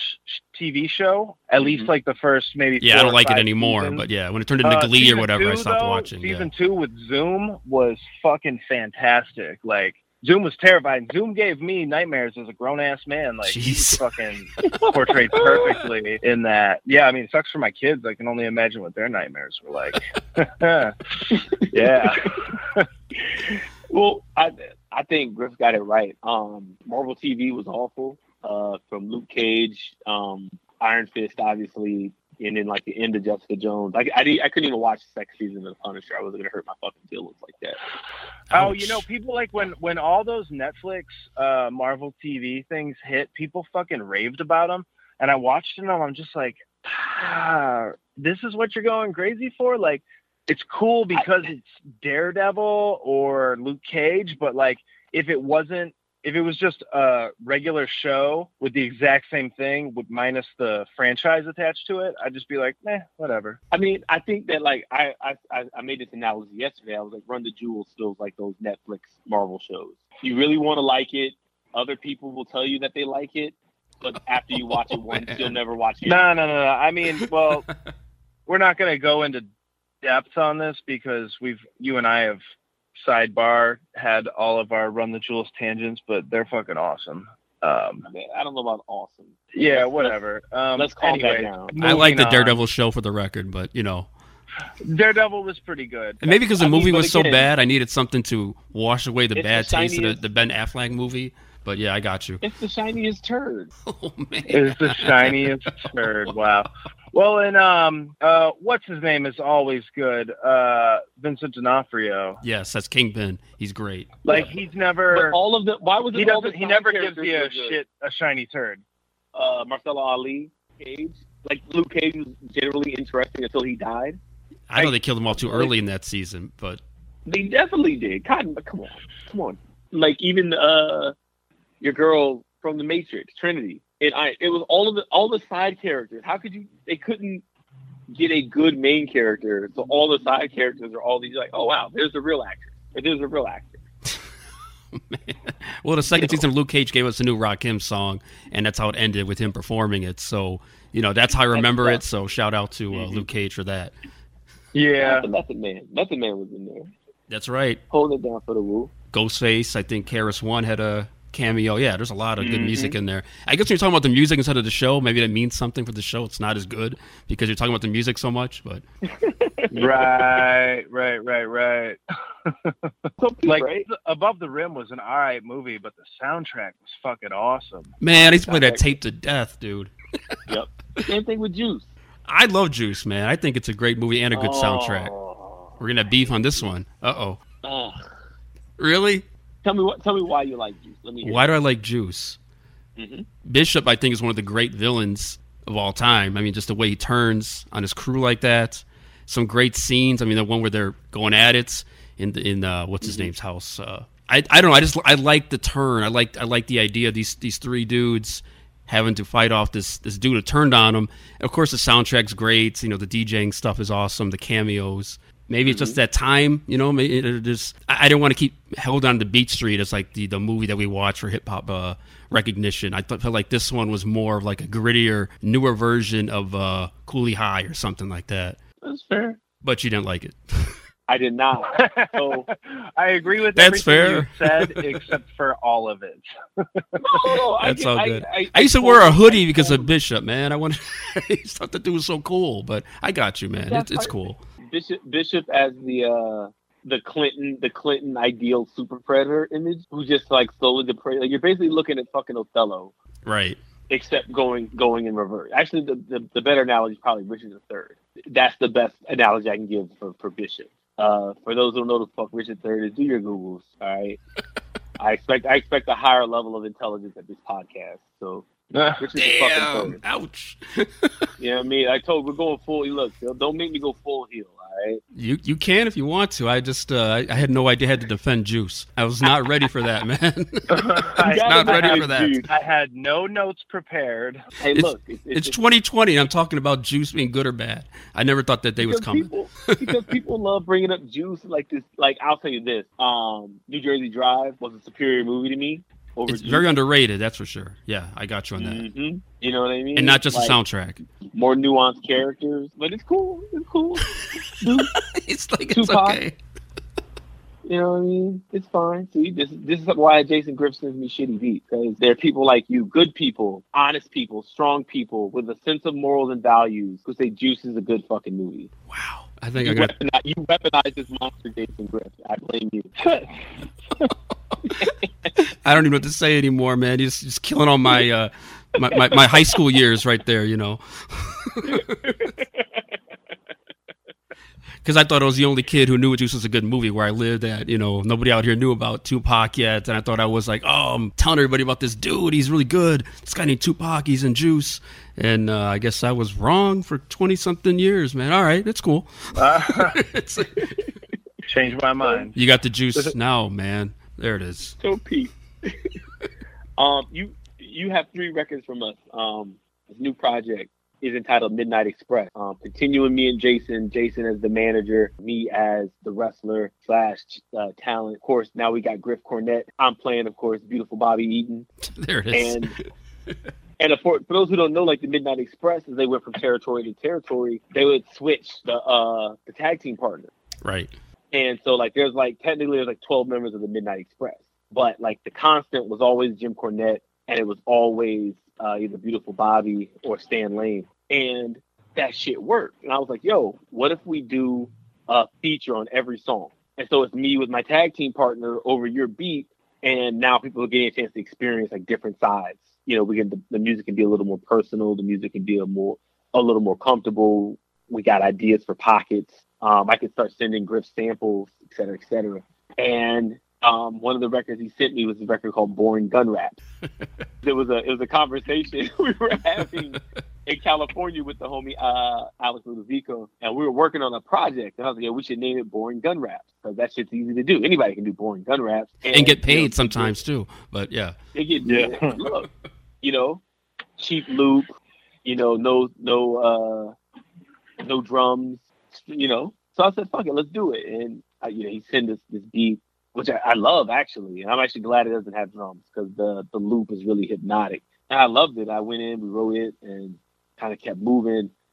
TV show. At least like the first maybe. Mm-hmm. Yeah, I don't like it anymore, seasons. but yeah, when it turned into Uh, Glee or season whatever, I stopped though, watching. Yeah. Season two with Zoom was fucking fantastic. Like Zoom was terrifying. Zoom gave me nightmares as a grown ass man. Like he was fucking portrayed perfectly in that. Yeah, I mean, it sucks for my kids. I can only imagine what their nightmares were like. yeah. Well, I I think Griff got it right. Um, Marvel TV was awful. Uh, from Luke Cage, um, Iron Fist, obviously, and then like the end of Jessica Jones. Like I, di- I couldn't even watch the second season of The Punisher. I was gonna hurt my fucking feelings like that. Oh, you know, people like when when all those Netflix, uh, Marvel TV things hit, people fucking raved about them, and I watched them. I'm just like, ah, this is what you're going crazy for? Like, it's cool because it's Daredevil or Luke Cage, but like, if it wasn't, if it was just a regular show with the exact same thing, with minus the franchise attached to it, I'd just be like, eh, whatever. I mean, I think that like I I, I I made this analogy yesterday. I was like, Run the Jewels feels like those Netflix Marvel shows. You really want to like it. Other people will tell you that they like it, but after you watch it once, you'll never watch it. No, no, no, no. I mean, well, we're not going to go into depth on this because we've you and I have sidebar had all of our run the jewels tangents, but they're fucking awesome. Um, Man, I don't know about awesome. yeah, whatever. Um, let's calm that anyway, down. I like the moving on. Daredevil show for the record, but you know, Daredevil was pretty good. and maybe because the I movie but was so again, bad, I needed something to wash away the It's the bad taste of the, the Ben Affleck movie. But yeah, I got you. It's the shiniest turd. Oh man, It's the shiniest turd. Wow. Well, and um, uh, what's his name is always good. Uh, Vincent D'Onofrio. Yes, that's Kingpin. He's great. Like he's never. But all of the why was he it all doesn't. He never gives you a good? shit a shiny turd. Uh, Mahershala Ali, Cage. Like Luke Cage was generally interesting until he died. I know they killed him all too early in that season, but They definitely did. Cotton, but come on, come on. Like even uh, your girl from the Matrix, Trinity. It I it was all of the all the side characters. How could you? They couldn't get a good main character, so all the side characters are all these like, oh wow, there's a real actor, or there's a real actor. well, the second season of Luke Cage gave us a new Rakim song, and that's how it ended with him performing it. So you know that's how I remember it. So shout out to uh, Luke Cage for that. Yeah, Method Man. Method Man was in there, That's right. holding it down for the woo. Ghostface. I think KRS-One had a cameo. Yeah, there's a lot of good Mhm. music in there. I guess when you're talking about the music instead of the show, maybe that means something for the show. It's not as good because you're talking about the music so much. But right, right, right, right. like right? Above the Rim was an alright movie, but the soundtrack was fucking awesome. man, I used to play that tape to death, dude. Yep. Same thing with Juice. I love Juice, man. I think it's a great movie and a good soundtrack. We're gonna beef on this one. Uh oh. Oh, Really? Tell me what. Tell me why you like Juice. Let me. Why do I like Juice? Mhm. Bishop, I think, is one of the great villains of all time. I mean, just the way he turns on his crew like that. Some great scenes. I mean, the one where they're going at it in in uh, what's his Mm-hmm. name's house. Uh, I I don't know. I just I like the turn. I like I like the idea of these these three dudes having to fight off this this dude who turned on them. And of course, the soundtrack's great. You know, the DJing stuff is awesome. The cameos. Maybe it's just Mm-hmm. that time, you know. Maybe it, it just I, I didn't want to keep held on to Beat Street as like the, the movie that we watch for hip hop uh, recognition. I thought, felt like this one was more of like a grittier, newer version of uh, Cooley High or something like that. That's fair. But you didn't like it. I did not. So I agree with That's everything fair. you said, except for all of it. no, I That's get- all good. I, I- used to wear a hoodie because of Bishop, man. I wanted. I thought that dude was so cool, but I got you, man. It, it's cool. Bishop Bishop as the uh the Clinton the Clinton ideal super predator image who just like slowly deprades. Like you're basically looking at fucking Othello, Right. except going going in reverse. Actually, the the, the better analogy is probably Richard III. That's the best analogy I can give for for Bishop. Uh, for those who don't know the fuck Richard III is, do your googles. All right. I expect I expect a higher level of intelligence at this podcast. So Richard the fucking Damn. third. Ouch. You know what I mean? I told we're going full. Look, don't make me go full heel. Right. You you can if you want to. I just uh, I, had no idea I had to defend Juice. I was not ready for that, man. I, not ready for that. had- I had no notes prepared. Hey, It's, look, it's, it's 2020. and I'm talking about Juice being good or bad. I never thought that day was coming. People, because people love bringing up juice like this. Like I'll tell you this: um, New Jersey Drive was a superior movie to me. It's very underrated, that's for sure. Yeah, I got you on that. hmm You know what I mean? And not just Like, the soundtrack. More nuanced characters, but it's cool. It's cool. It's like it's okay. You know what I mean? It's fine. See, this this is why Jason Griff sends me shitty beats because there are people like you, good people, honest people, strong people with a sense of morals and values who say Juice is a good fucking movie. I think you I got. weaponize, you weaponize this monster, Jason Griff. I blame you. I don't even know what to say anymore, man. You're just, just killing all my, uh, my, my my high school years right there. You know. Because I thought I was the only kid who knew Juice was a good movie where I lived at. You know, nobody out here knew about Tupac yet, and I thought I was like, oh, I'm telling everybody about this dude. He's really good. This guy named Tupac. He's in Juice, and uh, I guess I was wrong for twenty something years, man. All right, it's cool. It's- Changed my mind. you got the juice now, man. There it is. So Pete, um, you you have three records from us. Um, this new project is entitled Midnight Express. Um, continuing me and Jason, Jason as the manager, me as the wrestler slash uh, talent. Of course, now we got Griff Cornette. I'm playing, of course, beautiful Bobby Eaton. There it is. And and for, for those who don't know, like the Midnight Express, as they went from territory to territory, they would switch the uh the tag team partner. Right. And so like there's like technically there's like 12 members of the Midnight Express, but like the constant was always Jim Cornette, and it was always uh, either Beautiful Bobby or Stan Lane, and that shit worked. And I was like, yo, what if we do a feature on every song? And so it's me with my tag team partner over your beat, and now people are getting a chance to experience like different sides. You know, we can the, the music can be a little more personal, the music can be a more a little more comfortable. We got ideas for pockets. Um, I could start sending Griff samples, et cetera, et cetera. And um, one of the records he sent me was a record called "Boring Gun Rap." it was a it was a conversation we were having in California with the homie uh, Alex Ludovico, and we were working on a project. And I was like, "Yeah, we should name it Boring Gun Raps because that shit's easy to do. Anybody can do Boring Gun Raps And get you know, paid sometimes too. But yeah. they get Yeah. look, you know, cheap loop, you know, no no uh no drums, you know. So I said, fuck it, let's do it. And I, you know, he sent us this beat, which I, I love actually, and I'm actually glad it doesn't have drums because the the loop is really hypnotic. And I loved it. I went in, we wrote it, and kind of kept moving.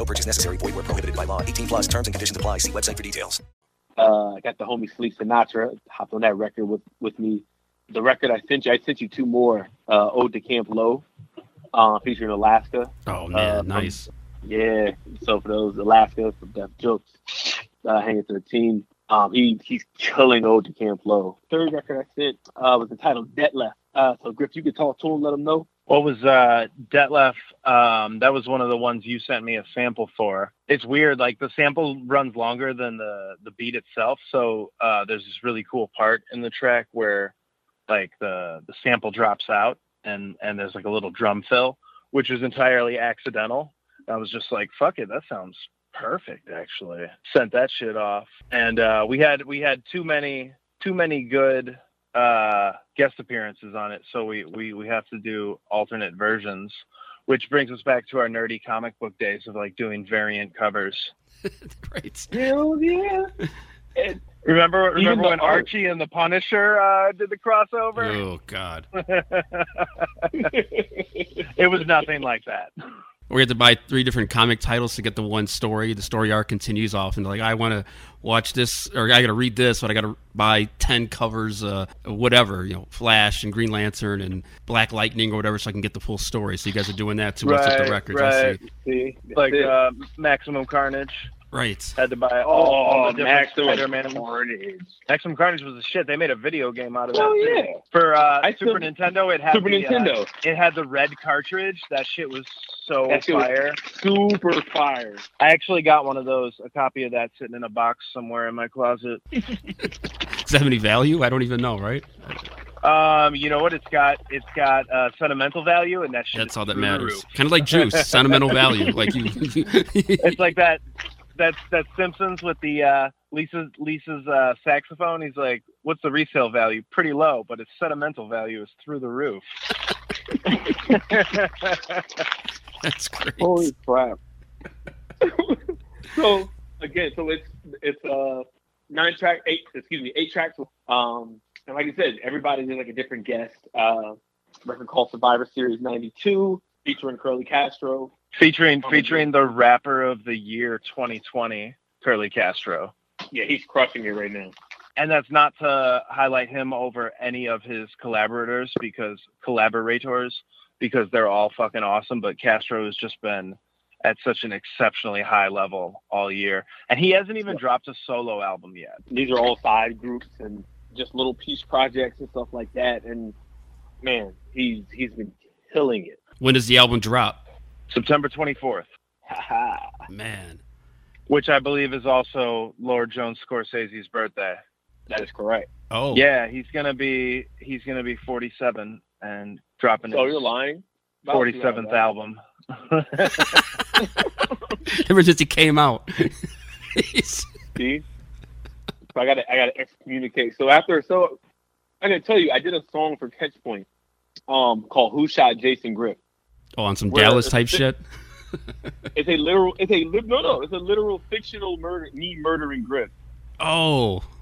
No purchase necessary. Void were prohibited by law. 18 plus terms and conditions apply. See website for details. Uh, I got the homie Sleep Sinatra hopped on that record with, with me. The record I sent you, I sent you two more. Uh, Ode to Camp Lo, uh, featuring Alaska. Oh man, Uh, nice. Yeah. So for those Alaska from Def Jux, uh, hanging to the team. Um, he he's killing Ode to Camp Lo. Third record I sent uh, was entitled Debt Left. Uh, so Griff, you could talk to him, let him know. What was uh Detlef? Um, that was one of the ones you sent me a sample for. It's weird, like the sample runs longer than the the beat itself. So uh, there's this really cool part in the track where like the the sample drops out and and there's like a little drum fill, which is entirely accidental. I was just like, fuck it, that sounds perfect actually. Sent that shit off, and uh, we had we had too many too many good uh guest appearances on it so we we we have to do alternate versions which brings us back to our nerdy comic book days of like doing variant covers Great. Hell yeah. remember remember when art. archie and the punisher uh did the crossover Oh God. it was nothing like that We had to buy three different comic titles to get the one story. The story arc continues off, and like I want to watch this, or I got to read this, but I got to buy ten covers, uh, whatever, you know, Flash and Green Lantern and Black Lightning or whatever, so I can get the full story. So you guys are doing that too. What's up the records? I right see. See, like That's uh maximum carnage Right. had to buy all, all Oh, the different Maximum Spider-Man. Carnage. Maximum Carnage was the shit. They made a video game out of that. Oh, too. yeah. For uh, I Super still- Nintendo, it had Super the, uh, it had the red cartridge. That shit was so That shit was fire. Super fire. I actually got one of those, a copy of that sitting in a box somewhere in my closet. Does that have any value? I don't even know. Right. Um, you know what? It's got it's got uh, sentimental value, and that shit. That's is all that matters. Kind of like juice, sentimental value. Like you. it's like that. That's that Simpsons with the uh, Lisa's Lisa's uh, saxophone. He's like, "What's the resale value? Pretty low, but its sentimental value is through the roof." That's great. Holy crap. so again, so it's it's uh nine track eight excuse me, eight tracks um and like I said, everybody did like a different guest. Uh record called Survivor Series ninety two, featuring Curly Castro. Featuring featuring the rapper of the year 2020, Curly Castro. Yeah, he's crushing it right now. And that's not to highlight him over any of his collaborators because collaborators because they're all fucking awesome. But Castro has just been at such an exceptionally high level all year, and he hasn't even dropped a solo album yet. These are all side groups and just little piece projects and stuff like that. And man, he's he's been killing it. When does the album drop? September 24th, Man. which I believe is also Lord Jones Scorsese's birthday. That is correct. Oh. Yeah, he's gonna be he's gonna be 47 and dropping So his you're lying. 47th album. Ever since he came out. See, so I gotta I gotta excommunicate. So after so I'm gonna tell you, I did a song for Catchpoint, um, called "Who Shot Jason Griff." Oh, on some Dallas type shit. It's a literal. It's a no no. It's a literal fictional murder. Me murdering Griff. Oh.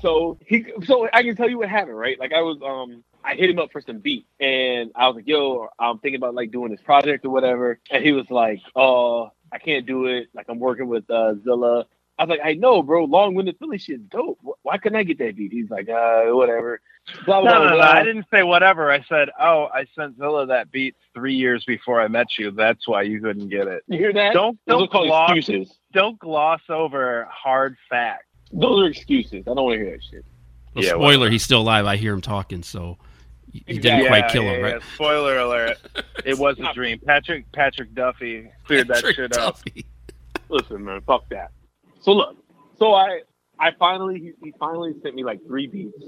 So he. So I can tell you what happened, right? Like I was um. I hit him up for some beat, and I was like, "Yo, I'm thinking about like doing this project or whatever." And he was like, "Oh, I can't do it. Like I'm working with uh, Zilla, I was like, I know, bro. Long winded Philly shit's dope. Why couldn't I get that beat? He's like, uh, whatever. Blah, No, blah, no, no, blah. I didn't say whatever. I said, oh, I sent Zilla that beat three years before I met you. That's why you couldn't get it. You hear that? Don't don't called gloss, excuses. don't gloss over hard facts. Those are excuses. I don't want to hear that shit. Well, Yeah, spoiler, he's still alive. I hear him talking, so you you didn't Yeah, quite kill yeah, him, yeah. right? Spoiler alert. It was a dream. Patrick Patrick Duffy cleared that Patrick shit up. Listen, man, fuck that. So look, so I I finally he, he finally sent me like three beats,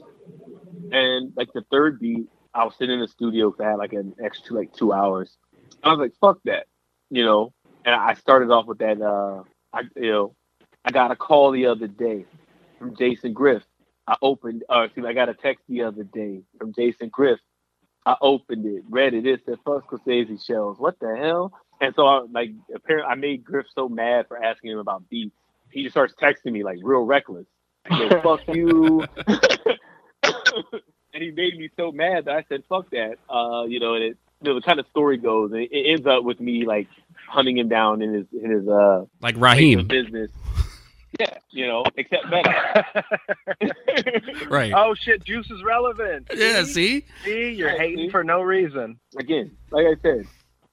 and like the third beat, I was sitting in the studio for like an extra like two hours. I was like, fuck that, you know. And I started off with that. uh I you know, I got a call the other day from Jason Griff. I opened, uh, excuse me, I got a text the other day from Jason Griff. I opened it, read it. It said, "Fuck Scorsese shells." What the hell? And so, I, like, apparently, I made Griff so mad for asking him about beats. He just starts texting me like real reckless. I said, "Fuck you," and he made me so mad that I said, "Fuck that." Uh, you know, and it, you know, the kind of story goes, and it, it ends up with me like hunting him down in his in his uh Like Raheem. business. Yeah, you know, except better. Right. Oh shit, Juice is relevant. Yeah, see? See, you're Yeah, hating see? for no reason. Again, like I said,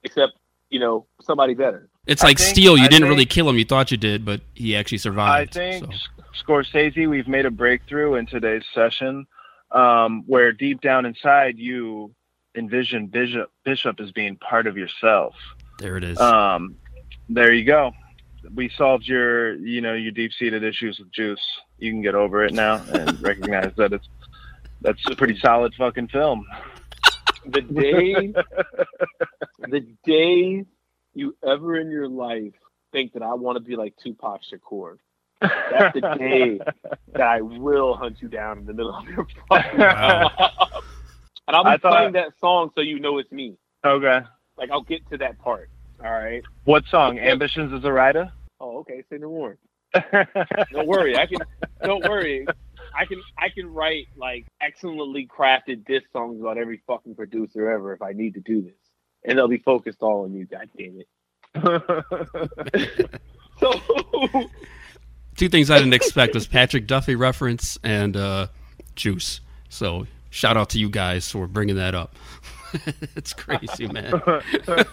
except you know somebody better. It's like think- Steel. You I didn't think- really kill him. You thought you did, but he actually survived. I survived. think so. Scorsese, we've made a breakthrough in today's session, um, where deep down inside you envision Bishop Bishop as being part of yourself. There it is. Um, there you go. We solved your, you know, your deep seated issues with Juice. You can get over it now and recognize that it's that's a pretty solid fucking film. The day, the day you ever in your life think that I want to be like Tupac Shakur, that's the day that I will hunt you down in the middle of your fucking Wow. And I'll be I thought- playing that song so you know it's me. Okay. Like I'll get to that part. All right. What song? Ambitionz Az a Ridah? Oh, okay. Say no more. Don't worry. I can. Don't worry. I can. I can write like excellently crafted diss songs about every fucking producer ever if I need to do this, and they'll be focused all on you. God damn it. so Two things I didn't expect was Patrick Duffy reference and uh, Juice. So shout out to you guys for bringing that up. it's crazy, man.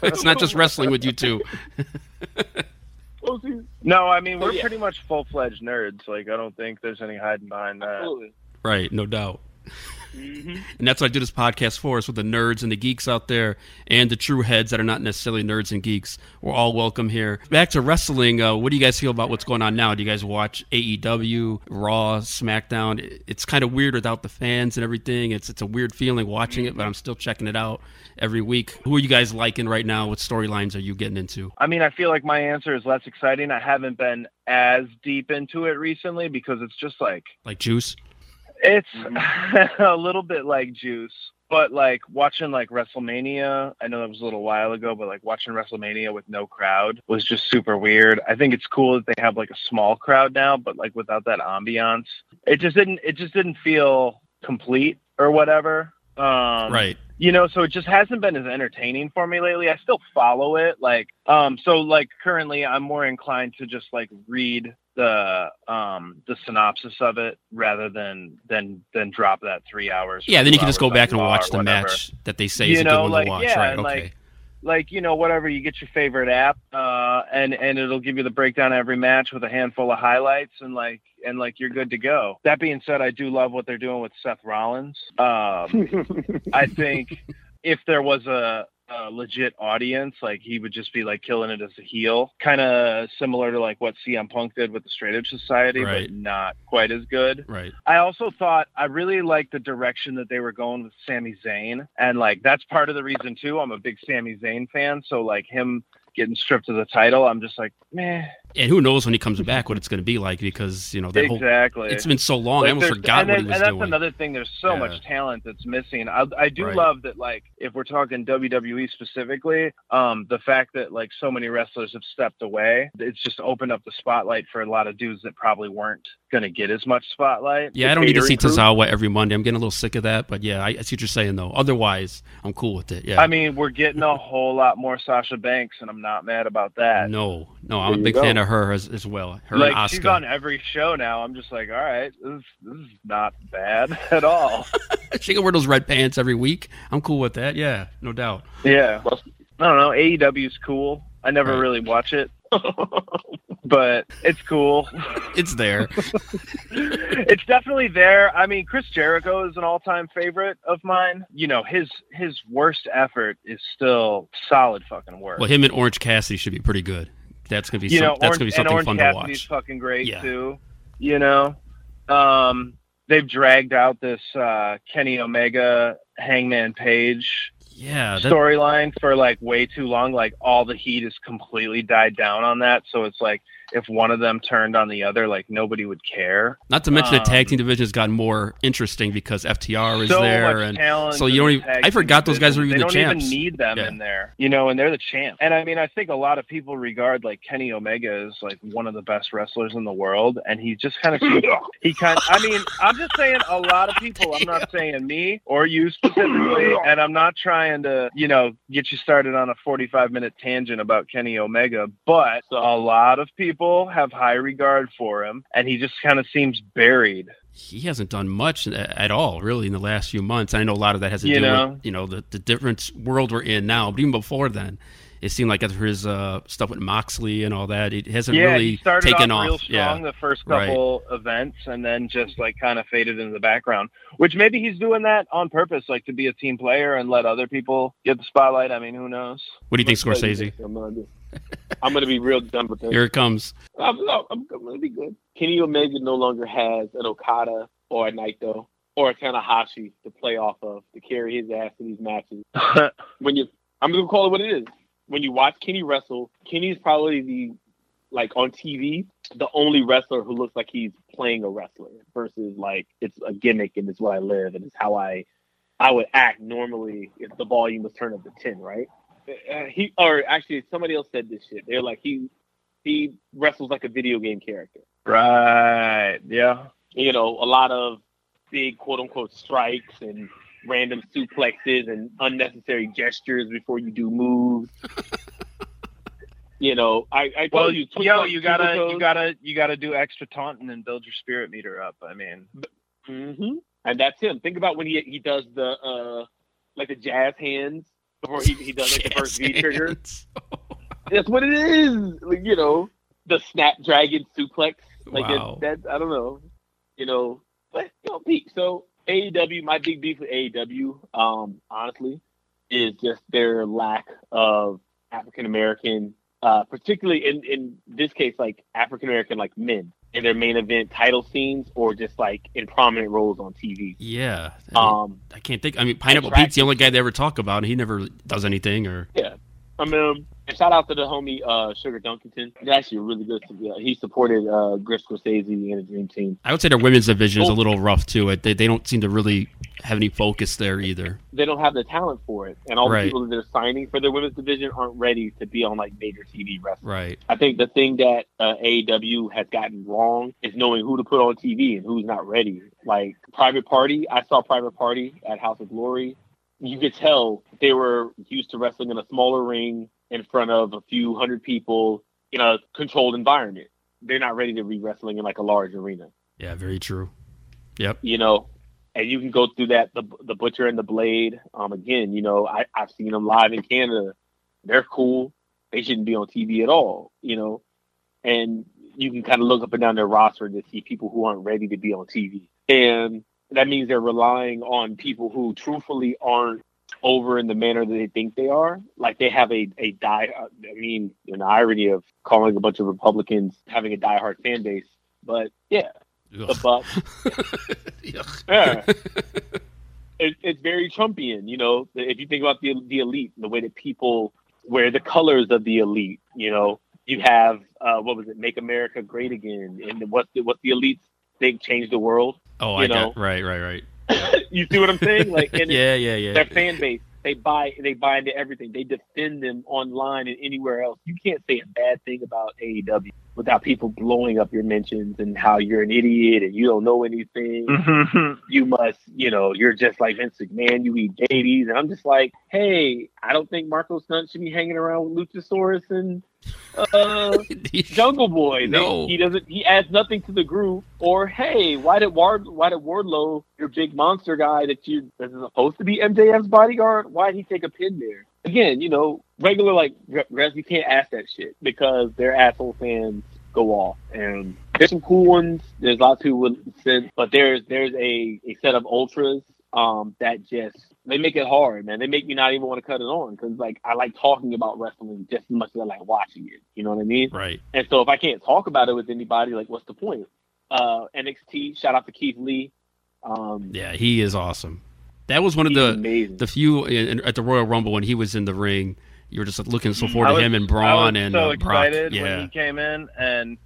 it's not just wrestling with you two. No, I mean we're yeah. pretty much full fledged nerds. Like I don't think there's any hiding behind that. absolutely. Right, no doubt. Mhm. And that's what I do this podcast for, is with the nerds and the geeks out there and the true heads that are not necessarily nerds and geeks. We're all welcome here. Back to wrestling, uh, what do you guys feel about what's going on now? Do you guys watch AEW, Raw, SmackDown? It's kind of weird without the fans and everything. It's it's a weird feeling watching it, but I'm still checking it out every week. Who are you guys liking right now? What storylines are you getting into? I mean, I feel like my answer is less exciting. I haven't been as deep into it recently because it's just like Like Juice? It's a little bit like Juice, but like watching like WrestleMania. I know that was a little while ago, but like watching WrestleMania with no crowd was just super weird. I think it's cool that they have like a small crowd now, but like without that ambiance, it just didn't. It just didn't feel complete or whatever. Um, Right. you know so it just hasn't been as entertaining for me lately i still follow it like um so like currently i'm more inclined to just like read the um the synopsis of it rather than than than drop that three hours Yeah, then you can just go back and watch the whatever. match that they say You is a good one like, to watch. yeah, right, okay. like, like you know whatever you get your favorite app uh and and it'll give you the breakdown of every match with a handful of highlights and like and like you're good to go that being said i do love what they're doing with seth rollins um i think if there was a, a legit audience like he would just be like killing it as a heel kind of similar to like what cm punk did with the straight edge society Right. but not quite as good right. I also thought I really liked the direction that they were going with Sami Zayn, and like that's part of the reason too. I'm a big Sami Zayn fan, so like him getting stripped of the title, I'm just like, meh. And who knows when he comes back what it's going to be like because, you know, that whole. exactly. It's been so long. I almost forgot what then- he was and that's doing. another thing. There's so Yeah. much talent that's missing. I, I do Right. love that. Like, if we're talking WWE specifically, um, the fact that like so many wrestlers have stepped away, it's just opened up the spotlight for a lot of dudes that probably weren't gonna get as much spotlight. Yeah, The I don't need to see Tozawa every Monday. I'm getting a little sick of that, but yeah, I, I see what you're saying though. Otherwise, I'm cool with it. Yeah. I mean, we're getting a whole lot more Sasha Banks, and I'm not mad about that. no, no, I'm There a big fan of her as, as well. Her like and Oscar. she's on every show now. I'm just like, all right, this is, this is not bad at all. she can wear those red pants every week. I'm cool with that. Yeah, no doubt. yeah, I don't know. AEW's cool. I never really watch it, but it's cool. It's there. it's definitely there. I mean, Chris Jericho is an all-time favorite of mine. You know, his his worst effort is still solid fucking work. well, him and Orange Cassidy should be pretty good. That's gonna be you some, know, that's Orange, gonna be and something Orange fun to Cassidy's watch. fucking great Yeah. too. You know, um, they've dragged out this uh, Kenny Omega Hangman Page Yeah, that- storyline for like way too long. Like all the heat has completely died down on that. So it's like if one of them turned on the other, like nobody would care. Not to mention the Um, tag team division has gotten more interesting because FTR is so there, much and so you don't even. I forgot those guys were division. even the they don't even need them Yeah. in there, you know, and they're the champs. And I mean, I think a lot of people regard like Kenny Omega as like one of the best wrestlers in the world, and he just kind of he kind. I mean, I'm just saying a lot of people. I'm not saying me or you specifically, and I'm not trying to you know get you started on a 45 minute tangent about Kenny Omega, but a lot of people have high regard for him, and he just kind of seems buried. he hasn't done much at all, really, in the last few months. I know a lot of that has to You do know? with you know the the different world we're in now. But even before then, it seemed like after his uh, stuff with Moxley and all that, it hasn't yeah, really he started taken off real strong yeah, the first Right. couple events, and then just like kind of faded into the background. Which maybe he's doing that on purpose, like to be a team player and let other people get the spotlight. I mean, who knows? What do you think, Scorsese? This, I'm gonna, I'm gonna be real done with this. Here it comes. I'm, I'm, I'm gonna be good. Kenny Omega no longer has an Okada or a Naito or a Tanahashi to play off of to carry his ass in these matches. when you, I'm gonna call it what it is. When you watch Kenny wrestle, Kenny's probably the like on TV, the only wrestler who looks like he's playing a wrestler versus like it's a gimmick and it's what I live and it's how I I would act normally if the volume was turned up to ten, right? Uh, he or actually somebody else said this shit. They're like he he wrestles like a video game character. Right. Yeah. You know, a lot of big quote unquote strikes and random suplexes and unnecessary gestures before you do moves. you know, I, I told Well, you, yo, you gotta, you gotta, you gotta do extra taunting and build your spirit meter up. I mean, hmm And that's him. Think about when he he does the uh like the jazz hands before he, he does like the first V trigger. That's what it is. Like, you know, the snapdragon suplex. Like it- Wow. that I don't know. You know, but you know, Pete. So AEW, my big beef with AEW, um, honestly, is just their lack of African American, uh, particularly in in this case, like African American like men in their main event title scenes or just like in prominent roles on TV. Yeah, I, mean, Um, I can't think. I mean, Pineapple attractive. Pete's the only guy they ever talk about, and he never does anything. Or Yeah. I mean, and shout out to the homie uh, Sugar Dunkerton. He's actually really good. To, he supported uh, Griff Scorsese and the Dream Team. I would say their women's division is a little rough too. They, they don't seem to really have any focus there either. They don't have the talent for it, and all Right. the people that they're signing for their women's division aren't ready to be on like major TV wrestling. Right. I think the thing that uh, AEW has gotten wrong is knowing who to put on TV and who's not ready. Like Private Party, I saw Private Party at House of Glory. You could tell they were used to wrestling in a smaller ring in front of a few hundred people in a controlled environment. They're not ready to be wrestling in like a large arena, Yeah, very true. Yep. you know. And you can go through that the the Butcher and the Blade. Um, again, you know, I I've seen them live in Canada. They're cool. They shouldn't be on TV at all, you know. And you can kind of look up and down their roster to see people who aren't ready to be on TV. And that means they're relying on people who truthfully aren't over in the manner that they think they are. Like they have a, a die, I mean, an irony of calling a bunch of Republicans having a diehard fan base. But yeah, the Bucks. yeah. It, it's very Trumpian, you know. If you think about the the elite, the way that people wear the colors of the elite, you know, you have uh, what was it, "Make America Great Again," and what's the what's the elites think change the world? Oh, I know, got right, right, right. you see what I'm saying? Like, and Yeah, yeah, yeah. Their fan base, they buy, they buy into everything. They defend them online and anywhere else. You can't say a bad thing about AEW. Without people blowing up your mentions and how you're an idiot and you don't know anything. Mm-hmm. You must, you know, you're just like Vince McMahon. You eat babies, and I'm just like, hey, I don't think Marco Stunt should be hanging around with Luchasaurus and uh, Jungle Boy. They- No. he doesn't. He adds nothing to the group. Or hey, why did Ward? Why did Wardlow, your big monster guy that you that is supposed to be MJF's bodyguard? Why did he take a pin there? Again, you know, regular like re- res, you can't ask that shit because their asshole fans go off. And there's some cool ones. There's lots who would say, but there's there's a, a set of ultras um that just they make it hard, man. They make me not even want to cut it on because like I like talking about wrestling just as much as I like watching it. You know what I mean? Right. And so if I can't talk about it with anybody, like what's the point? Uh, NXT, shout out to Keith Lee. Um, Yeah, he is awesome. That was one of the the few in, at the Royal Rumble when he was in the ring. You were just looking so forward I to him and I Braun was and so uh, Brock. excited Yeah, when he came in, and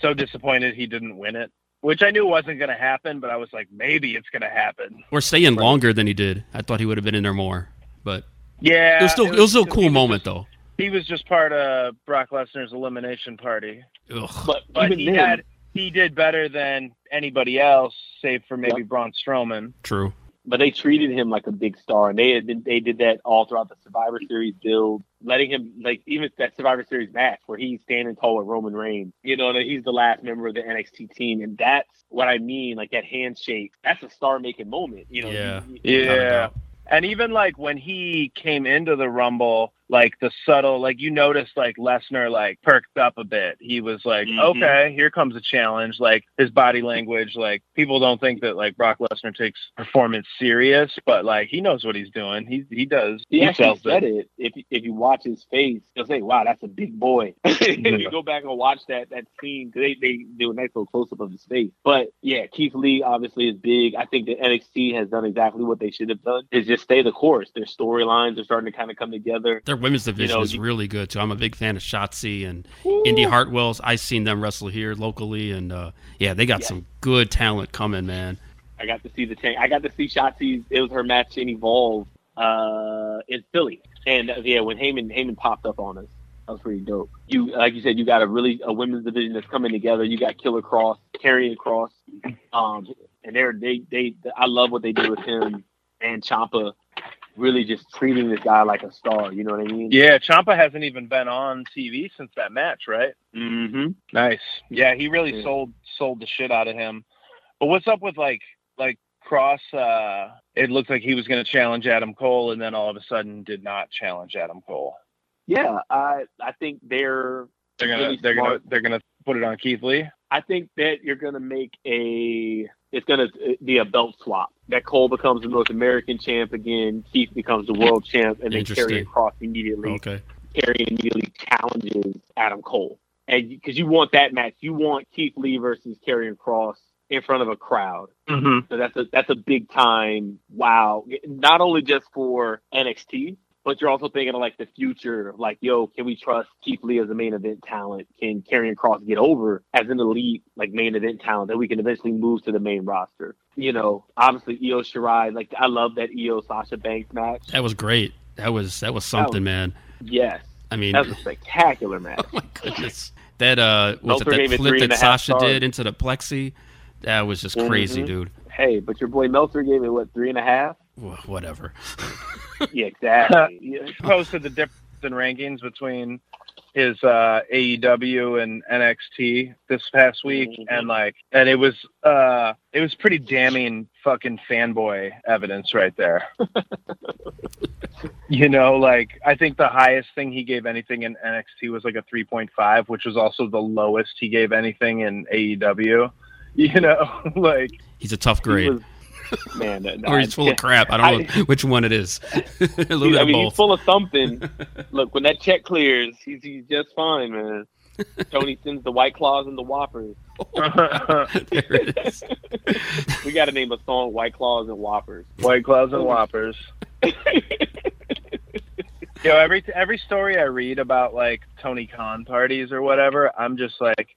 so disappointed he didn't win it, which I knew wasn't going to happen. But I was like, maybe it's going to happen. or staying longer than he did. I thought he would have been in there more, but Yeah, it was still it was, still a cool moment though. He was just part of Brock Lesnar's elimination party. Ugh. But, But even he then, had he did better than anybody else, save for maybe Yep. Braun Strowman. True. But they treated him like a big star, and they had been, they did that all throughout the Survivor Series build, letting him like even that Survivor Series match where he's standing tall with Roman Reigns. You know, that he's the last member of the NXT team, and that's what I mean. Like that handshake, that's a star making moment. You know, Yeah. You- you- Yeah. And even like when he came into the Rumble, like the subtle, like you noticed, like Lesnar like perked up a bit. He was like, Mhm. okay, here comes a challenge. Like his body language, like people don't think that like Brock Lesnar takes performance serious, but like he knows what he's doing. He he does. He, actually said it. If if you watch his face, you'll say, "Wow, that's a big boy." if you go back and watch that that scene, 'cause they they do a nice little close up of his face. But yeah, Keith Lee obviously is big. I think that NXT has done exactly what they should have done: is just stay the course. Their storylines are starting to kind of come together. Their women's division know, is really good too. I'm a big fan of Shotzi and Indi Hartwell's. I've seen them wrestle here locally, and uh, yeah, they got Yeah. some good talent coming, man. I got to see the tank. I got to see Shotzi's. It was her match in Evolve uh, in Philly, and uh, yeah, when Heyman Heyman popped up on us, that was pretty dope. You like you said, you got a really a women's division that's coming together. You got Killer Kross, Karrion Kross, um, and they're they they. I love what they did with him and Ciampa, really just treating this guy like a star. You know what I mean? Yeah, Ciampa hasn't even been on TV since that match, right? Mm-hmm. Nice. Yeah, he really Yeah. sold sold the shit out of him. But what's up with like like Kross? Uh, it looked like he was going to challenge Adam Cole, and then all of a sudden did not challenge Adam Cole. Yeah, I I think they're They're gonna really they're smart. gonna they're gonna put it on Keith Lee. I think that you're going to make a it's going to be a belt swap. That Cole becomes the North American champ again. Keith becomes the world champ, and then Interesting. Karrion Kross immediately. Okay. Karrion immediately challenges Adam Cole, and because you want that match, you want Keith Lee versus Karrion Kross in front of a crowd. Mm-hmm. So that's a that's a big time wow. Not only just for NXT, but you're also thinking of like the future of like, yo, can we trust Keith Lee as a main event talent? Can Karrion Kross get over as an elite like main event talent that we can eventually move to the main roster? You know, obviously Io Shirai, like I love that Io Sasha Banks match. That was great. That was that was something, man. Yes. I mean, That was a spectacular match. oh my goodness, that uh, was it that flip that Sasha stars. did into the plexi? That was just crazy, Mhm. dude. Hey, but your boy Meltzer gave it what three and a half? Wh- Whatever. Yeah, exactly. Yeah. Posted the difference in rankings between his uh, AEW and NXT this past week, Mhm. and like, and it was uh, it was pretty damning fucking fanboy evidence right there. you know, like I think the highest thing he gave anything in NXT was like a 3.5, which was also the lowest he gave anything in AEW. You know, like He's a tough He grade, was- man, or he's full of crap. I don't know which one it is. a little bit I of mean, he's full of something. Look, when that check clears, he's, he's just fine, man. Tony sends the white claws and the whoppers. Oh, there it is. We got to name a song "White Claws and Whoppers." White Claws and Whoppers. Yo, every every story I read about like Tony Khan parties or whatever, I'm just like,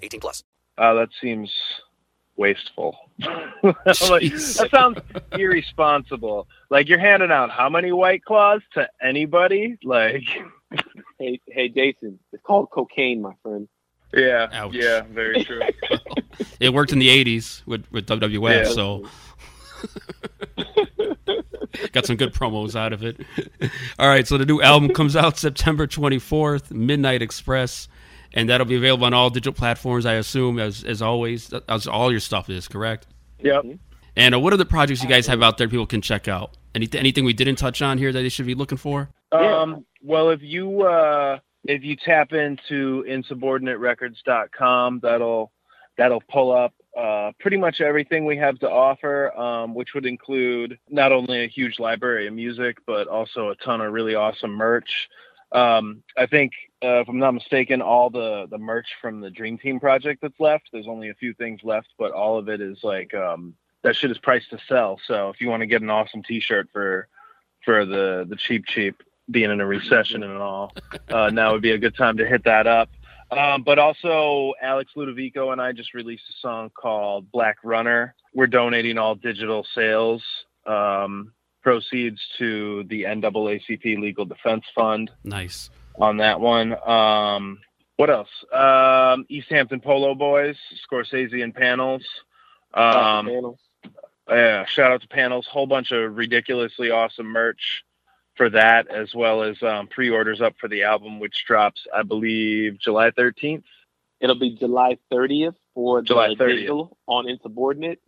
18 plus. Uh, that seems wasteful. Like, that sounds irresponsible. Like you're handing out how many white claws to anybody? Like, Hey, hey, Jason. It's called cocaine, my friend. yeah, Ouch. yeah, very true. It worked in the '80s with with WWF, Yeah. so got some good promos out of it. All right, so the new album comes out September 24th, Midnight Express, and that'll be available on all digital platforms, I assume, as as always, as all your stuff is correct. Yep. And uh, what the projects you guys have out there people can check out? Any, anything we didn't touch on here that they should be looking for? Um, well, if you uh, if you tap into insubordinaterecords.com, that'll that'll pull up uh, pretty much everything we have to offer, um, which would include not only a huge library of music, but also a ton of really awesome merch. Um, I think, uh, if I'm not mistaken, all the the merch from the Dream Team project that's left. There's only a few things left, but all of it is like um, that shit is priced to sell. So if you want to get an awesome T-shirt for for the the cheap cheap being in a recession and all, uh, now would be a good time to hit that up. Um, but also, Alex Ludovico and I just released a song called Black Runner. We're donating all digital sales um, proceeds to the NAACP Legal Defense Fund Nice. On that one. Um, what else? Um, East Hampton Polo Boys, Scorsese and Panels. Um, Panels. yeah, shout out to Panels. Whole bunch of ridiculously awesome merch for that, as well as um, pre-orders up for the album, which drops, I believe, July 13th. It'll be July 30th for the July 30th. digital on Insubordinate,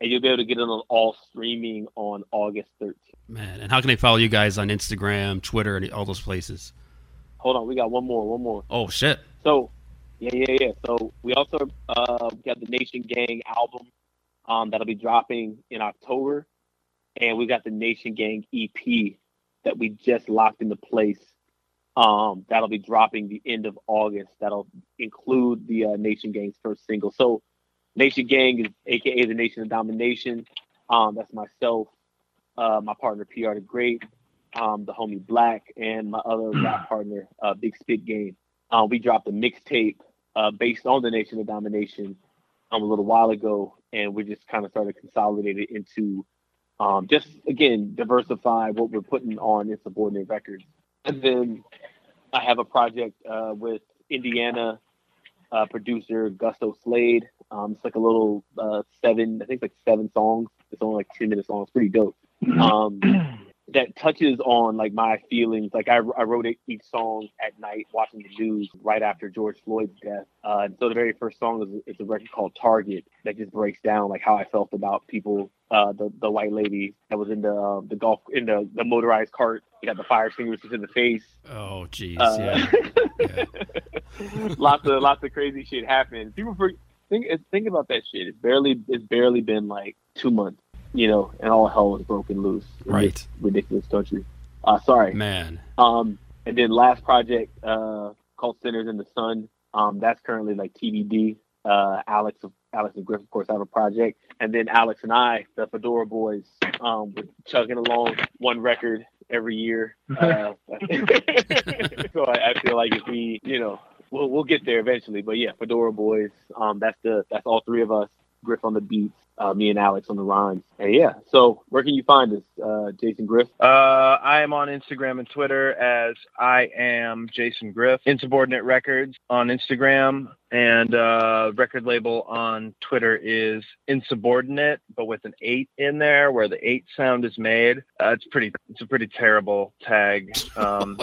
and you'll be able to get it on all streaming on August 13th. Man, and how can they follow you guys on Instagram, Twitter, and all those places? Hold on, we got one more, one more. Oh shit! So, yeah, yeah, yeah. So we also uh, got the Nation Gang album um, that'll be dropping in October, and we got the Nation Gang EP that we just locked into place. Um, that'll be dropping the end of August. That'll include the uh, Nation Gang's first single. So, Nation Gang is AKA the Nation of Domination. Um, that's myself, uh, my partner PR the Great, um, the homie Black, and my other rap partner, uh, Big Spit Game. Uh, we dropped a mixtape uh, based on the Nation of Domination um, a little while ago, and we just kind of started consolidating it into um, just again diversify what we're putting on insubordinate records. And then I have a project uh, with Indiana uh, producer Gusto Slade. Um, it's like a little uh, seven, I think it's like seven songs. It's only like ten minutes long. It's pretty dope. Um, that touches on like my feelings. Like I, I wrote it, each song at night watching the news right after George Floyd's death. Uh, and so the very first song is it's a record called Target that just breaks down like how I felt about people. Uh, the the white lady that was in the uh, the golf in the, the motorized cart. You got the fire extinguishers in the face. Oh jeez, Uh, yeah. lots of lots of crazy shit happened. People for, think think about that shit. It's barely it's barely been like two months, you know, and all hell was broken loose. in Right. this ridiculous country. Uh, sorry, Man, Um, and then last project uh, called Sinners in the Sun. Um, that's currently like TBD. Uh, Alex, Alex and Griff, of course, have a project, and then Alex and I, the Fedora Boys, um, we're chugging along one record every year. Uh, so I, I feel like if we, you know, we'll we'll get there eventually. But yeah, Fedora Boys. Um, that's the that's all three of us. Griff on the beats, uh, me and Alex on the rhymes. And yeah, so where can you find us, uh, Jason Griff? Uh, I am on Instagram and Twitter as I am Jason Griff. Insubordinate Records on Instagram and uh, record label on Twitter is Insubordinate, but with an eight in there, where the eight sound is made. Uh, it's pretty. It's a pretty terrible tag. Um,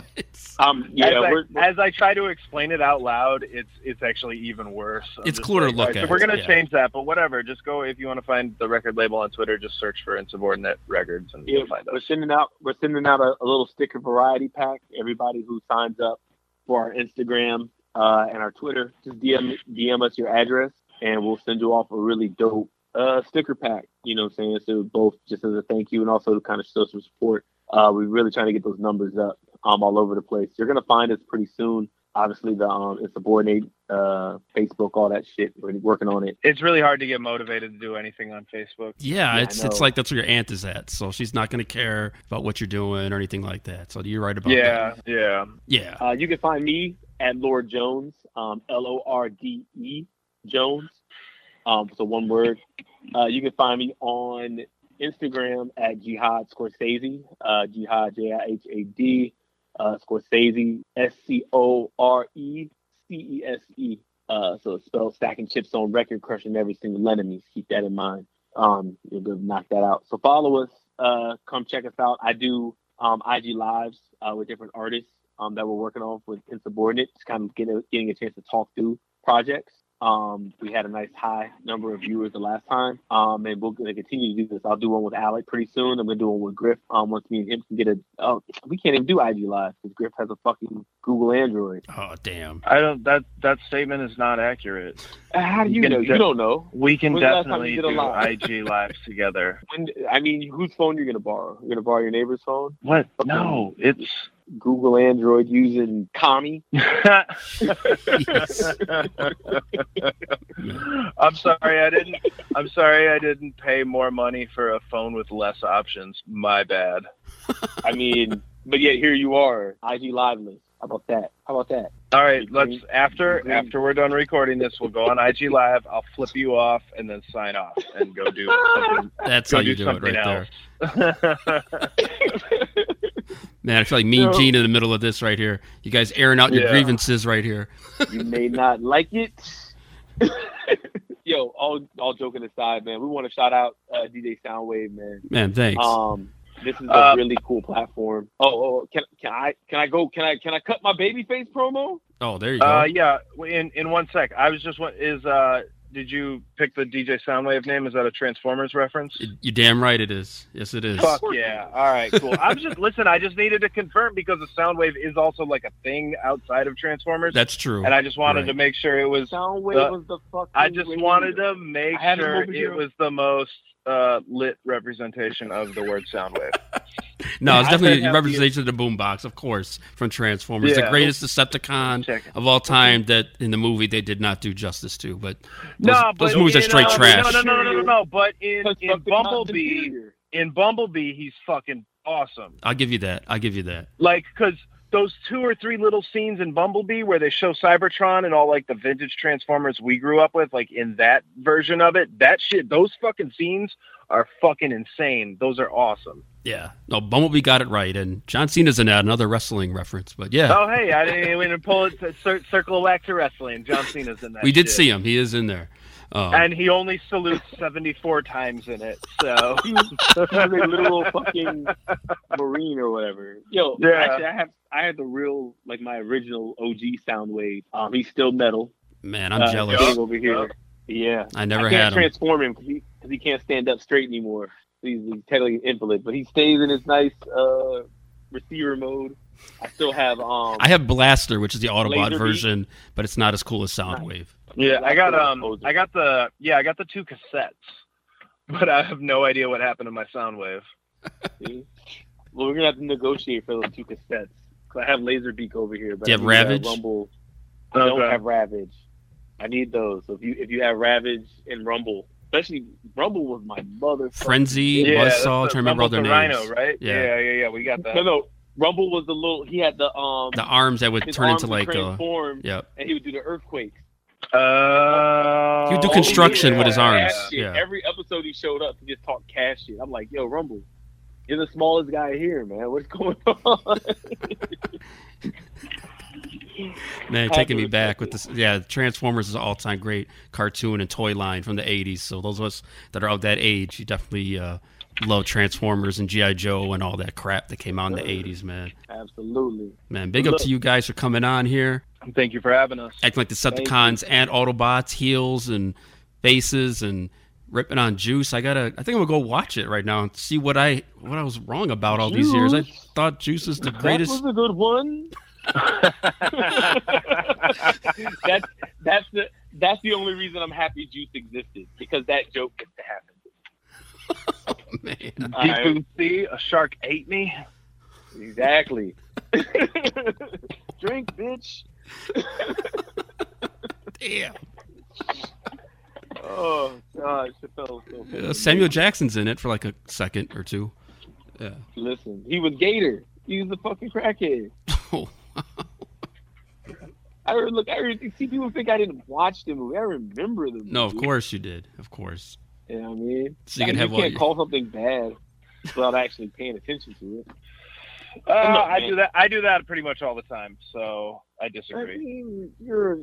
um, yeah, as, we're- I, as I try to explain it out loud, it's it's actually even worse. I'm It's just cooler to like, look all right, at, So we're gonna yeah. change that, but whatever. Just go if you want to find the record label on Twitter. Just search for Insubordinate Records and Yeah, you'll find us. we're sending out we're sending out a, a little sticker variety pack. Everybody who signs up for our Instagram uh, and our Twitter. Just DM DM us your address, and we'll send you off a really dope uh, sticker pack. You know what I'm saying? So both just as a thank you and also to kind of show some support. Uh, we're really trying to get those numbers up um, all over the place. You're gonna find us pretty soon. Obviously, the um, insubordinate uh, Facebook, all that shit. We're working on it. It's really hard to get motivated to do anything on Facebook. Yeah, Yeah, it's it's like that's where your aunt is at. So she's not going to care about what you're doing or anything like that. So you're right about Yeah, that. yeah. Yeah. Uh, you can find me at Lord Jones, um, L O R D E Jones. Um, so one word. Uh, you can find me on Instagram at Jihad Scorsese. Uh, Jihad J I H A D. Uh, Scorsese S C O R E C E S E. Uh, so it's spelled stacking chips on record, crushing every single enemy. Keep that in mind. Um, you'll to knock that out. So follow us. Uh, come check us out. I do um, IG lives uh, with different artists um, that we're working on with Insubordinate, just kind of getting a, getting a chance to talk through projects. Um, we had a nice high number of viewers the last time, um, and we're going to continue to do this. I'll do one with Alec pretty soon. I'm going to do one with Griff um, once me and him can get a. Oh, we can't even do IG live because Griff has a fucking Google Android. Oh damn! I don't. That that statement is not accurate. How do you We can know? You don't know. We can When's the last time definitely you did a do live? IG lives together. When, I mean, whose phone you're going to borrow? You're going to borrow your neighbor's phone? What? No, it's Google Android using Kami. I'm sorry, I didn't. I'm sorry, I didn't pay more money for a phone with less options. My bad. I mean, but yet here you are, IG live. How about that? How about that? All right, let's after after we're done recording this, we'll go on IG Live. I'll flip you off and then sign off and go do something. That's go how you do it right else. Man, I feel like me and Gene in the middle of this right here. You guys airing out your Yeah. grievances right here. You may not like it. Yo, all all joking aside, man, we want to shout out uh, DJ Soundwave, man. Man, thanks. Um, this is a Uh, really cool platform. Oh, oh, can can I can I go? Can I can I cut my babyface promo? Oh, there you go. Uh, yeah. In in one sec, I was just wa- is uh. Did you pick the DJ Soundwave name? Is that a Transformers reference? You're damn right it is. Yes, it is. Fuck yeah! All right, cool. I'm just listen. I just needed to confirm because the Soundwave is also like a thing outside of Transformers. That's true. and I just wanted Right. to make sure it was. Soundwave the- was the fucking. I just radio. wanted to make I had him sure it was the most uh, lit representation of the word Soundwave. No, it's definitely a have representation of the boombox, of course, from Transformers. The greatest Decepticon of all time that in the movie they did not do justice to. But those, no, those but movies are straight uh, trash. No, no, no, no, no, no. But in, in Bumblebee, in Bumblebee, he's fucking awesome. I'll give you that. I'll give you that. Like, because those two or three little scenes in Bumblebee where they show Cybertron and all like the vintage Transformers we grew up with, like in that version of it, that shit, those fucking scenes are fucking insane. Those are awesome. Yeah. No, Bumblebee got it right, and John Cena's in that. Another wrestling reference, but yeah, Oh, hey, I didn't even pull it to cir- circle back to wrestling. John Cena's in that. we did shit. see him. He is in there. Um, And he only salutes 74 times in it. So He was a literal fucking marine or whatever. Yo, Yeah. actually, I have I had the real like my original OG Soundwave. Um, he's still metal. man, I'm Uh, jealous. over here. Yeah, I never I can't had him. transform him because he, 'cause he can't stand up straight anymore. He's, he's technically an invalid, but he stays in his nice uh, receiver mode. I still have um. I have Blaster, which is the Autobot Laserbeak. version, but it's not as cool as Soundwave. yeah, I got um, I got the yeah, I got the two cassettes, but I have no idea what happened to my Soundwave. See? Well, we're gonna have to negotiate for those two cassettes. Cause I have Laserbeak over here, but Do you have uh, Ravage? Rumble. I don't have Ravage. I need those. So if you if you have Ravage and Rumble, especially Rumble was my mother. Frenzy, Yeah, that's Buzzsaw, trying to remember all their names. Rhino, right? Yeah. Yeah, yeah, yeah. We got that. No, no. Rumble was the little. He had the um. The arms that would turn arms into would like uh, transform, yep. and he would do the earthquakes. Uh, He would do Oh, construction yeah. with his arms. Cash. Yeah. Every episode he showed up, he just talked cash shit. I'm like, yo, Rumble, you're the smallest guy here, man. What's going on? Man, taking me back with this. Yeah, Transformers is an all-time great cartoon and toy line from the '80s. So those of us that are of that age, you definitely uh, love Transformers and GI Joe and all that crap that came out in the '80s, man. Absolutely. Man, big up to you guys for coming on here, Thank you for having us. acting like the Decepticons and Autobots, heels and faces, and ripping on Juice. I gotta. I think I'm gonna go watch it right now and see what I what I was wrong about all these years. I thought Juice is the greatest. That was a good one. that's that's the that's the only reason I'm happy Juice existed because that joke gets to happen. Man. All right. Deep Sea, a shark ate me. Exactly. Drink, bitch. Damn. Oh God, Chappelle was so funny. Uh, Samuel Jackson's in it for like a second or two. Yeah. Listen, he was Gator. He was a fucking crackhead. Oh. I heard, look, I heard, see people think I didn't watch the movie. I remember the movie. No, of course you did. Of course. You know I mean? So you can I- have all can't your- call something bad without actually paying attention to it. Uh, I'm I do that. I do that pretty much all the time. So I I disagree. mean, you're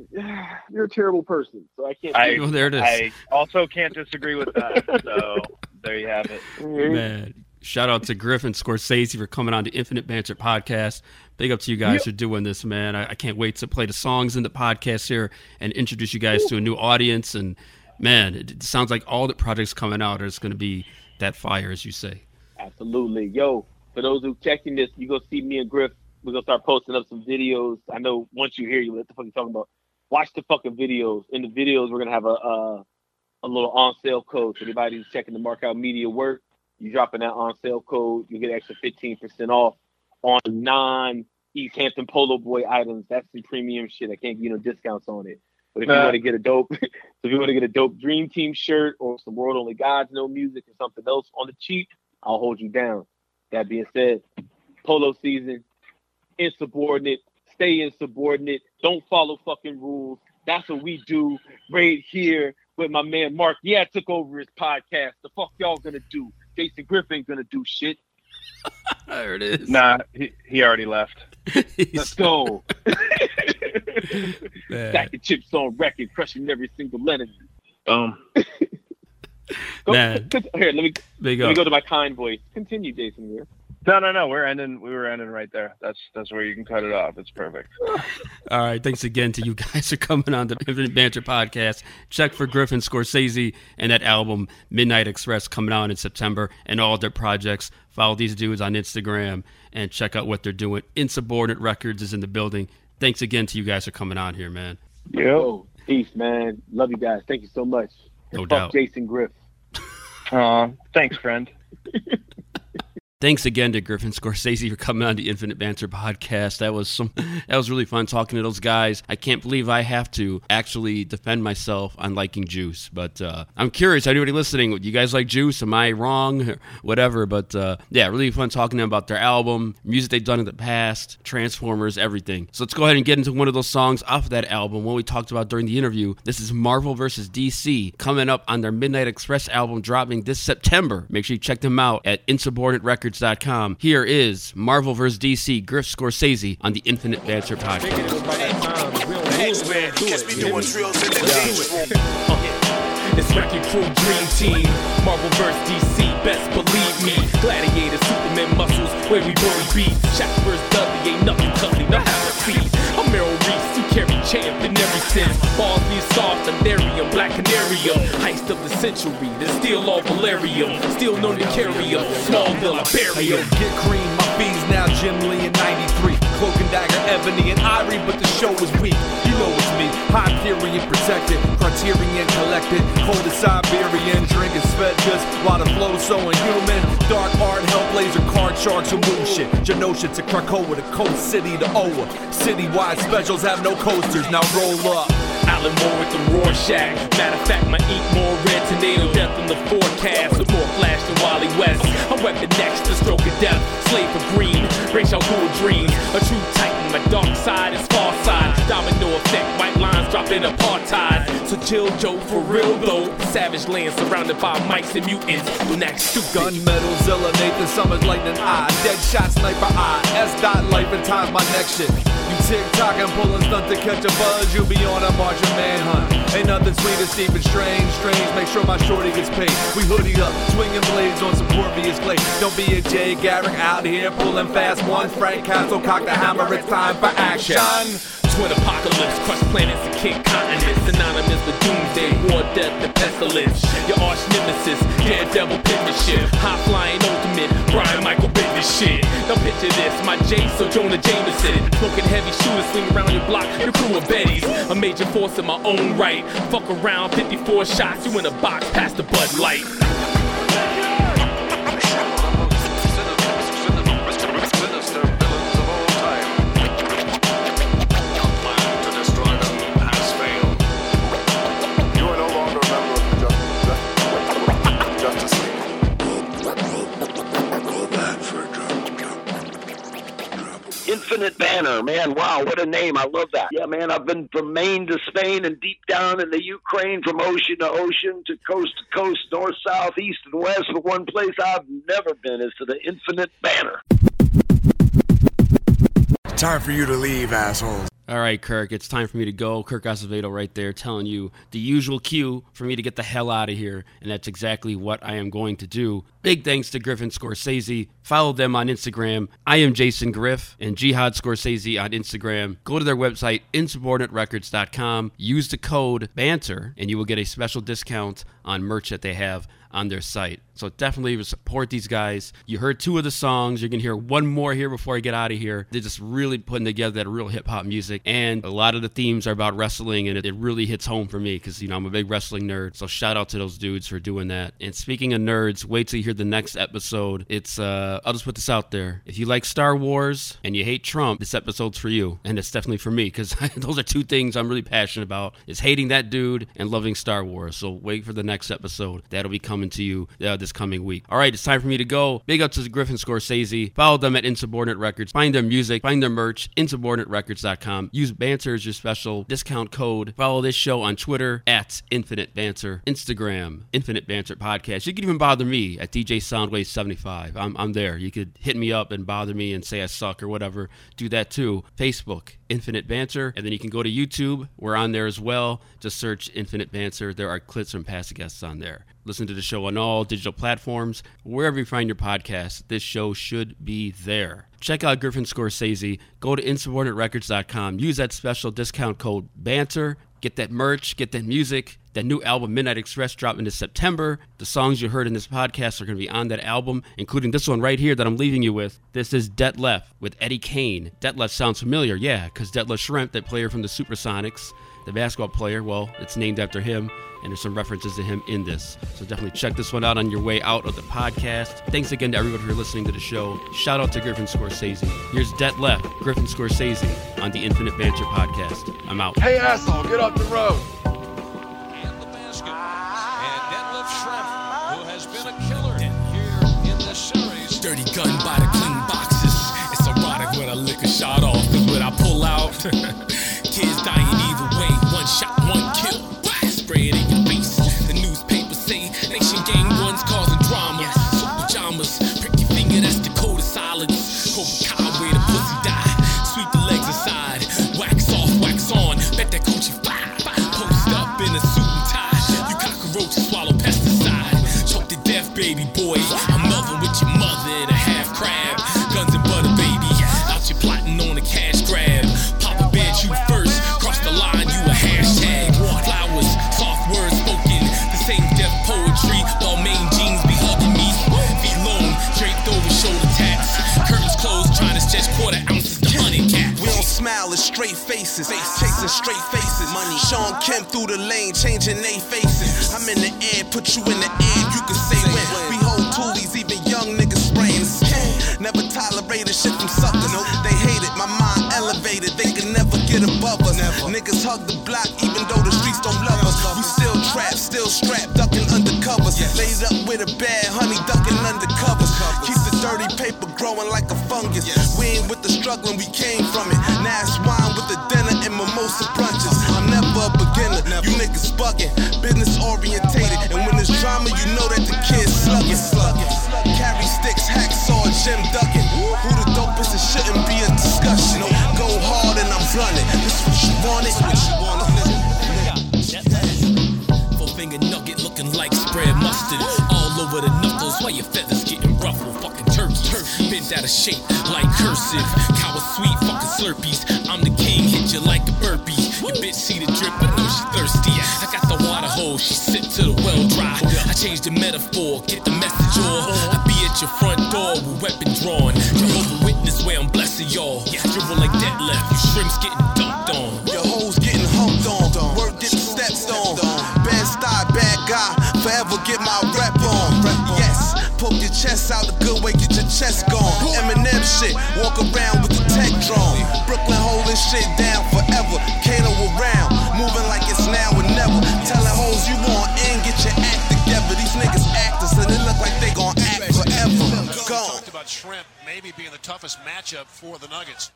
you're a terrible person, so I can't. I, Oh, there it is. I also can't disagree with that. So there you have it. Man. Shout out to Griff and Scorsese for coming on the Infinite Banter podcast. Big up to you guys for doing this, man. I, I can't wait to play the songs in the podcast here and introduce you guys to a new audience. And man, it, it sounds like all the projects coming out is going to be that fire, as you say. Absolutely. Yo, for those who checking this, you go see me and Griff. We're gonna start posting up some videos. I know once you hear you, what the fuck you talking about? Watch the fucking videos. In the videos, we're gonna have a a, a little on sale code. So anybody who's checking the Markout Media work, you dropping that on sale code, you get extra fifteen percent off on non East Hampton Polo Boy items. That's some premium shit. I can't give you no discounts on it. But if you want to get a dope, so if you want to get a dope Dream Team shirt or some World Only Gods No Music or something else on the cheap, I'll hold you down. That being said, polo season, insubordinate, stay insubordinate, don't follow fucking rules. That's what we do right here with my man Mark. Yeah, I took over his podcast. The fuck y'all gonna do? Jason Griffin gonna do shit. There it is. Nah, he, he already left. Let's go. Man. Stack of chips on record, crushing every single enemy. Um, Go, Man. Here, let me let me go to my kind voice. Continue, Jason. Here. No, no, no. We're ending. We were ending right there. That's that's where you can cut it off. It's perfect. All right. Thanks again to you guys for coming on the Infinite Banter podcast. Check for Griff and Scorsese and that album, Midnight Express, coming out in September, and all their projects. Follow these dudes on Instagram and check out what they're doing. Insubordinate Records is in the building. Thanks again to you guys for coming on here, man. Yo, peace, man. Love you guys. Thank you so much. No Fuck doubt. Jason Griff. Uh, thanks, friend. Thanks again to Griff and Scorsese for coming on the Infinite Banter podcast. That was some that was really fun talking to those guys. I can't believe I have to actually defend myself on liking Juice, but uh, I'm curious. Anybody listening, you guys like Juice? Am I wrong? Whatever. But uh, yeah, really fun talking to them about their album, music they've done in the past, Transformers, everything. So let's go ahead and get into one of those songs off of that album. What we talked about during the interview. This is Marvel vs. DC coming up on their Midnight Express album dropping this September. Make sure you check them out at insubordinaterecords.com. Here is Marvel vs. DC, Griff Scorsese on the Infinite Banter podcast. Catch me doing drills in the dance It's Wrecking Crew Dream Team. Marvel vs. DC, best believe me. Gladiator, Superman muscles, where we burn beats. Shaq vs. Dudley, ain't nothing cuddly, no have a seat. Carry champ in every sense. Balls be soft, Thunderium, Black Canarium. Heist of the century, the steel all Valerium. Still known to carry a Smallville, I bury Hey, get cream. My bees now Jim Lee in 93. Cloak and Dagger, Ebony and ivory, but the show is weak. You know it's me. Hyperion protected, Criterion collected. Cold as Siberian, drinking Svedkas while the flow's so inhuman. Dark art, Hellblazer, card sharks, and moon shit. Genosha to Krakoa, the coast city to Oa. Citywide specials have no coasters, now roll up. Alan Moore with the Rorschach. Matter of fact, my ink more red tornado death in the forecast. With more flash than Wally West. I'm weapon next to stroke of death. Slave for green. Race your cool dreams. A true titan. My dark side is far side. Domino effect. White lines dropping apartheid. So chill, Joe, for real though. Savage land surrounded by mics and mutants. When that stupid. Gunmetal, Zilla, Nathan Summers, Lightning Eye, Deadshot, Sniper Eye, S. Dot, Life and Time's my next shit. You tick tock and pulling stunt to catch a buzz, you'll be on a march of manhunt. Ain't nothing sweet as Stephen Strange, strange, make sure my shorty gets paid. We hoodie up, swinging blades on some Porpheus clay. Don't be a Jay Garrick out here pulling fast one. Frank Castle, cock the hammer, it's time for action. Twin apocalypse, crush planets and kick continents. Synonymous with doomsday, war, death, and pestilence. Your arch nemesis, daredevil penmanship. High flying ultimate, Brian Michael this shit. Now picture this, my J, so Jonah Jameson. Smoking heavy shooters, swing around your block, your crew of Betty's. A major force in my own right. Fuck around, 54 shots, you in a box past the Bud Light. Infinite Banter, man, wow, what a name. I love that. Yeah, man, I've been from Maine to Spain and deep down in the Ukraine, from ocean to ocean to coast to coast, north, south, east, and west. But one place I've never been is to the Infinite Banter. Time for you to leave, assholes. All right, Kirk, it's time for me to go. Kirk Acevedo right there telling you the usual cue for me to get the hell out of here, and that's exactly what I am going to do. Big thanks to Griff and Scorsese. Follow them on Instagram. I am Jason Griff and Jihad Scorsese on Instagram. Go to their website, insubordinaterecords.com. Use the code BANTER, and you will get a special discount on merch that they have on their site. So definitely support these guys. You heard two of the songs. You're going to hear one more here before I get out of here. They're just really putting together that real hip hop music. And a lot of the themes are about wrestling, and it, it really hits home for me because, you know, I'm a big wrestling nerd. So shout out to those dudes for doing that. And speaking of nerds, wait till you hear the next episode. It's, uh, I'll just put this out there. If you like Star Wars and you hate Trump, this episode's for you. And it's definitely for me because those are two things I'm really passionate about is hating that dude and loving Star Wars. So wait for the next episode. That'll be coming to you uh, this coming week. All right, it's time for me to go. Big up to Griff and Scorsese. Follow them at Insubordinate Records. Find their music, find their merch, insubordinaterecords.com. Use Banter as your special discount code. Follow this show on Twitter at Infinite Banter, Instagram, Infinite Banter Podcast. You can even bother me at DJ Soundwave75. I'm, I'm there. You could hit me up and bother me and say I suck or whatever. Do that too. Facebook, Infinite Banter. And then you can go to YouTube. We're on there as well. Just search Infinite Banter. There are clips from past guests on there. Listen to the show on all digital platforms. Wherever you find your podcast, this show should be there. Check out Griff and Scorsese. Go to insubordinaterecords.com. Use that special discount code BANTER. Get that merch, get that music. That new album, Midnight Express, dropping this September. The songs you heard in this podcast are going to be on that album, including this one right here that I'm leaving you with. This is Detlef with Eddie Kane. Detlef sounds familiar, yeah, because Detlef Schrempf, that player from the Supersonics, the basketball player, well, it's named after him, and there's some references to him in this. So definitely check this one out on your way out of the podcast. Thanks again to everybody for listening to the show. Shout out to Griff and Scorsese. Here's Detlef, Griff and Scorsese on the Infinite Banter podcast. I'm out. Hey, asshole, get off the road. And the basket. And Detlef Schrempf, who has been a killer here in this series. Dirty gun by the clean boxes. It's erotic when I lick a shot off. Cause when I pull out, faces. Chasing straight faces. Money. Shawn Kemp through the lane, changing they faces. I'm in the air, put you in the air, you can say when. We hold toolies, even young niggas spraying. Never tolerated shit from suckers. They hate it, my mind elevated, they can never get above us. Niggas hug the block, even though the streets don't love us. We still trapped, still strapped, ducking undercovers. Laid up with a bad honey, ducking undercovers. Keep the dirty paper growing like a fungus. We ain't with the struggling, we came Business orientated, and when there's drama, you know that the kid's slugging. slugging. Carry sticks, hacksaw, Jim Duggan. Who the dopest? It shouldn't be a discussion. Go hard and I'm running. This is what you wanted. What you Four finger nugget looking like spread mustard. All over the knuckles while your feathers getting ruffled. Fucking turkey. Bent out of shape like cursive. Cow sweet fucking slurpees. I'm the king, hit you like a metaphor. Get the message or I be at your front door with weapon drawn. Jehovah Witness where I'm blessing y'all. Dribble like that left, you shrimps getting dumped on. Your hoes getting humped on. Work getting stepped on. Bad style, bad guy. Forever get my rep on. Yes, poke your chest out the good way, get your chest gone. Eminem shit, walk around with the tech drone. Brooklyn holding shit down forever. Can't maybe being the toughest matchup for the Nuggets.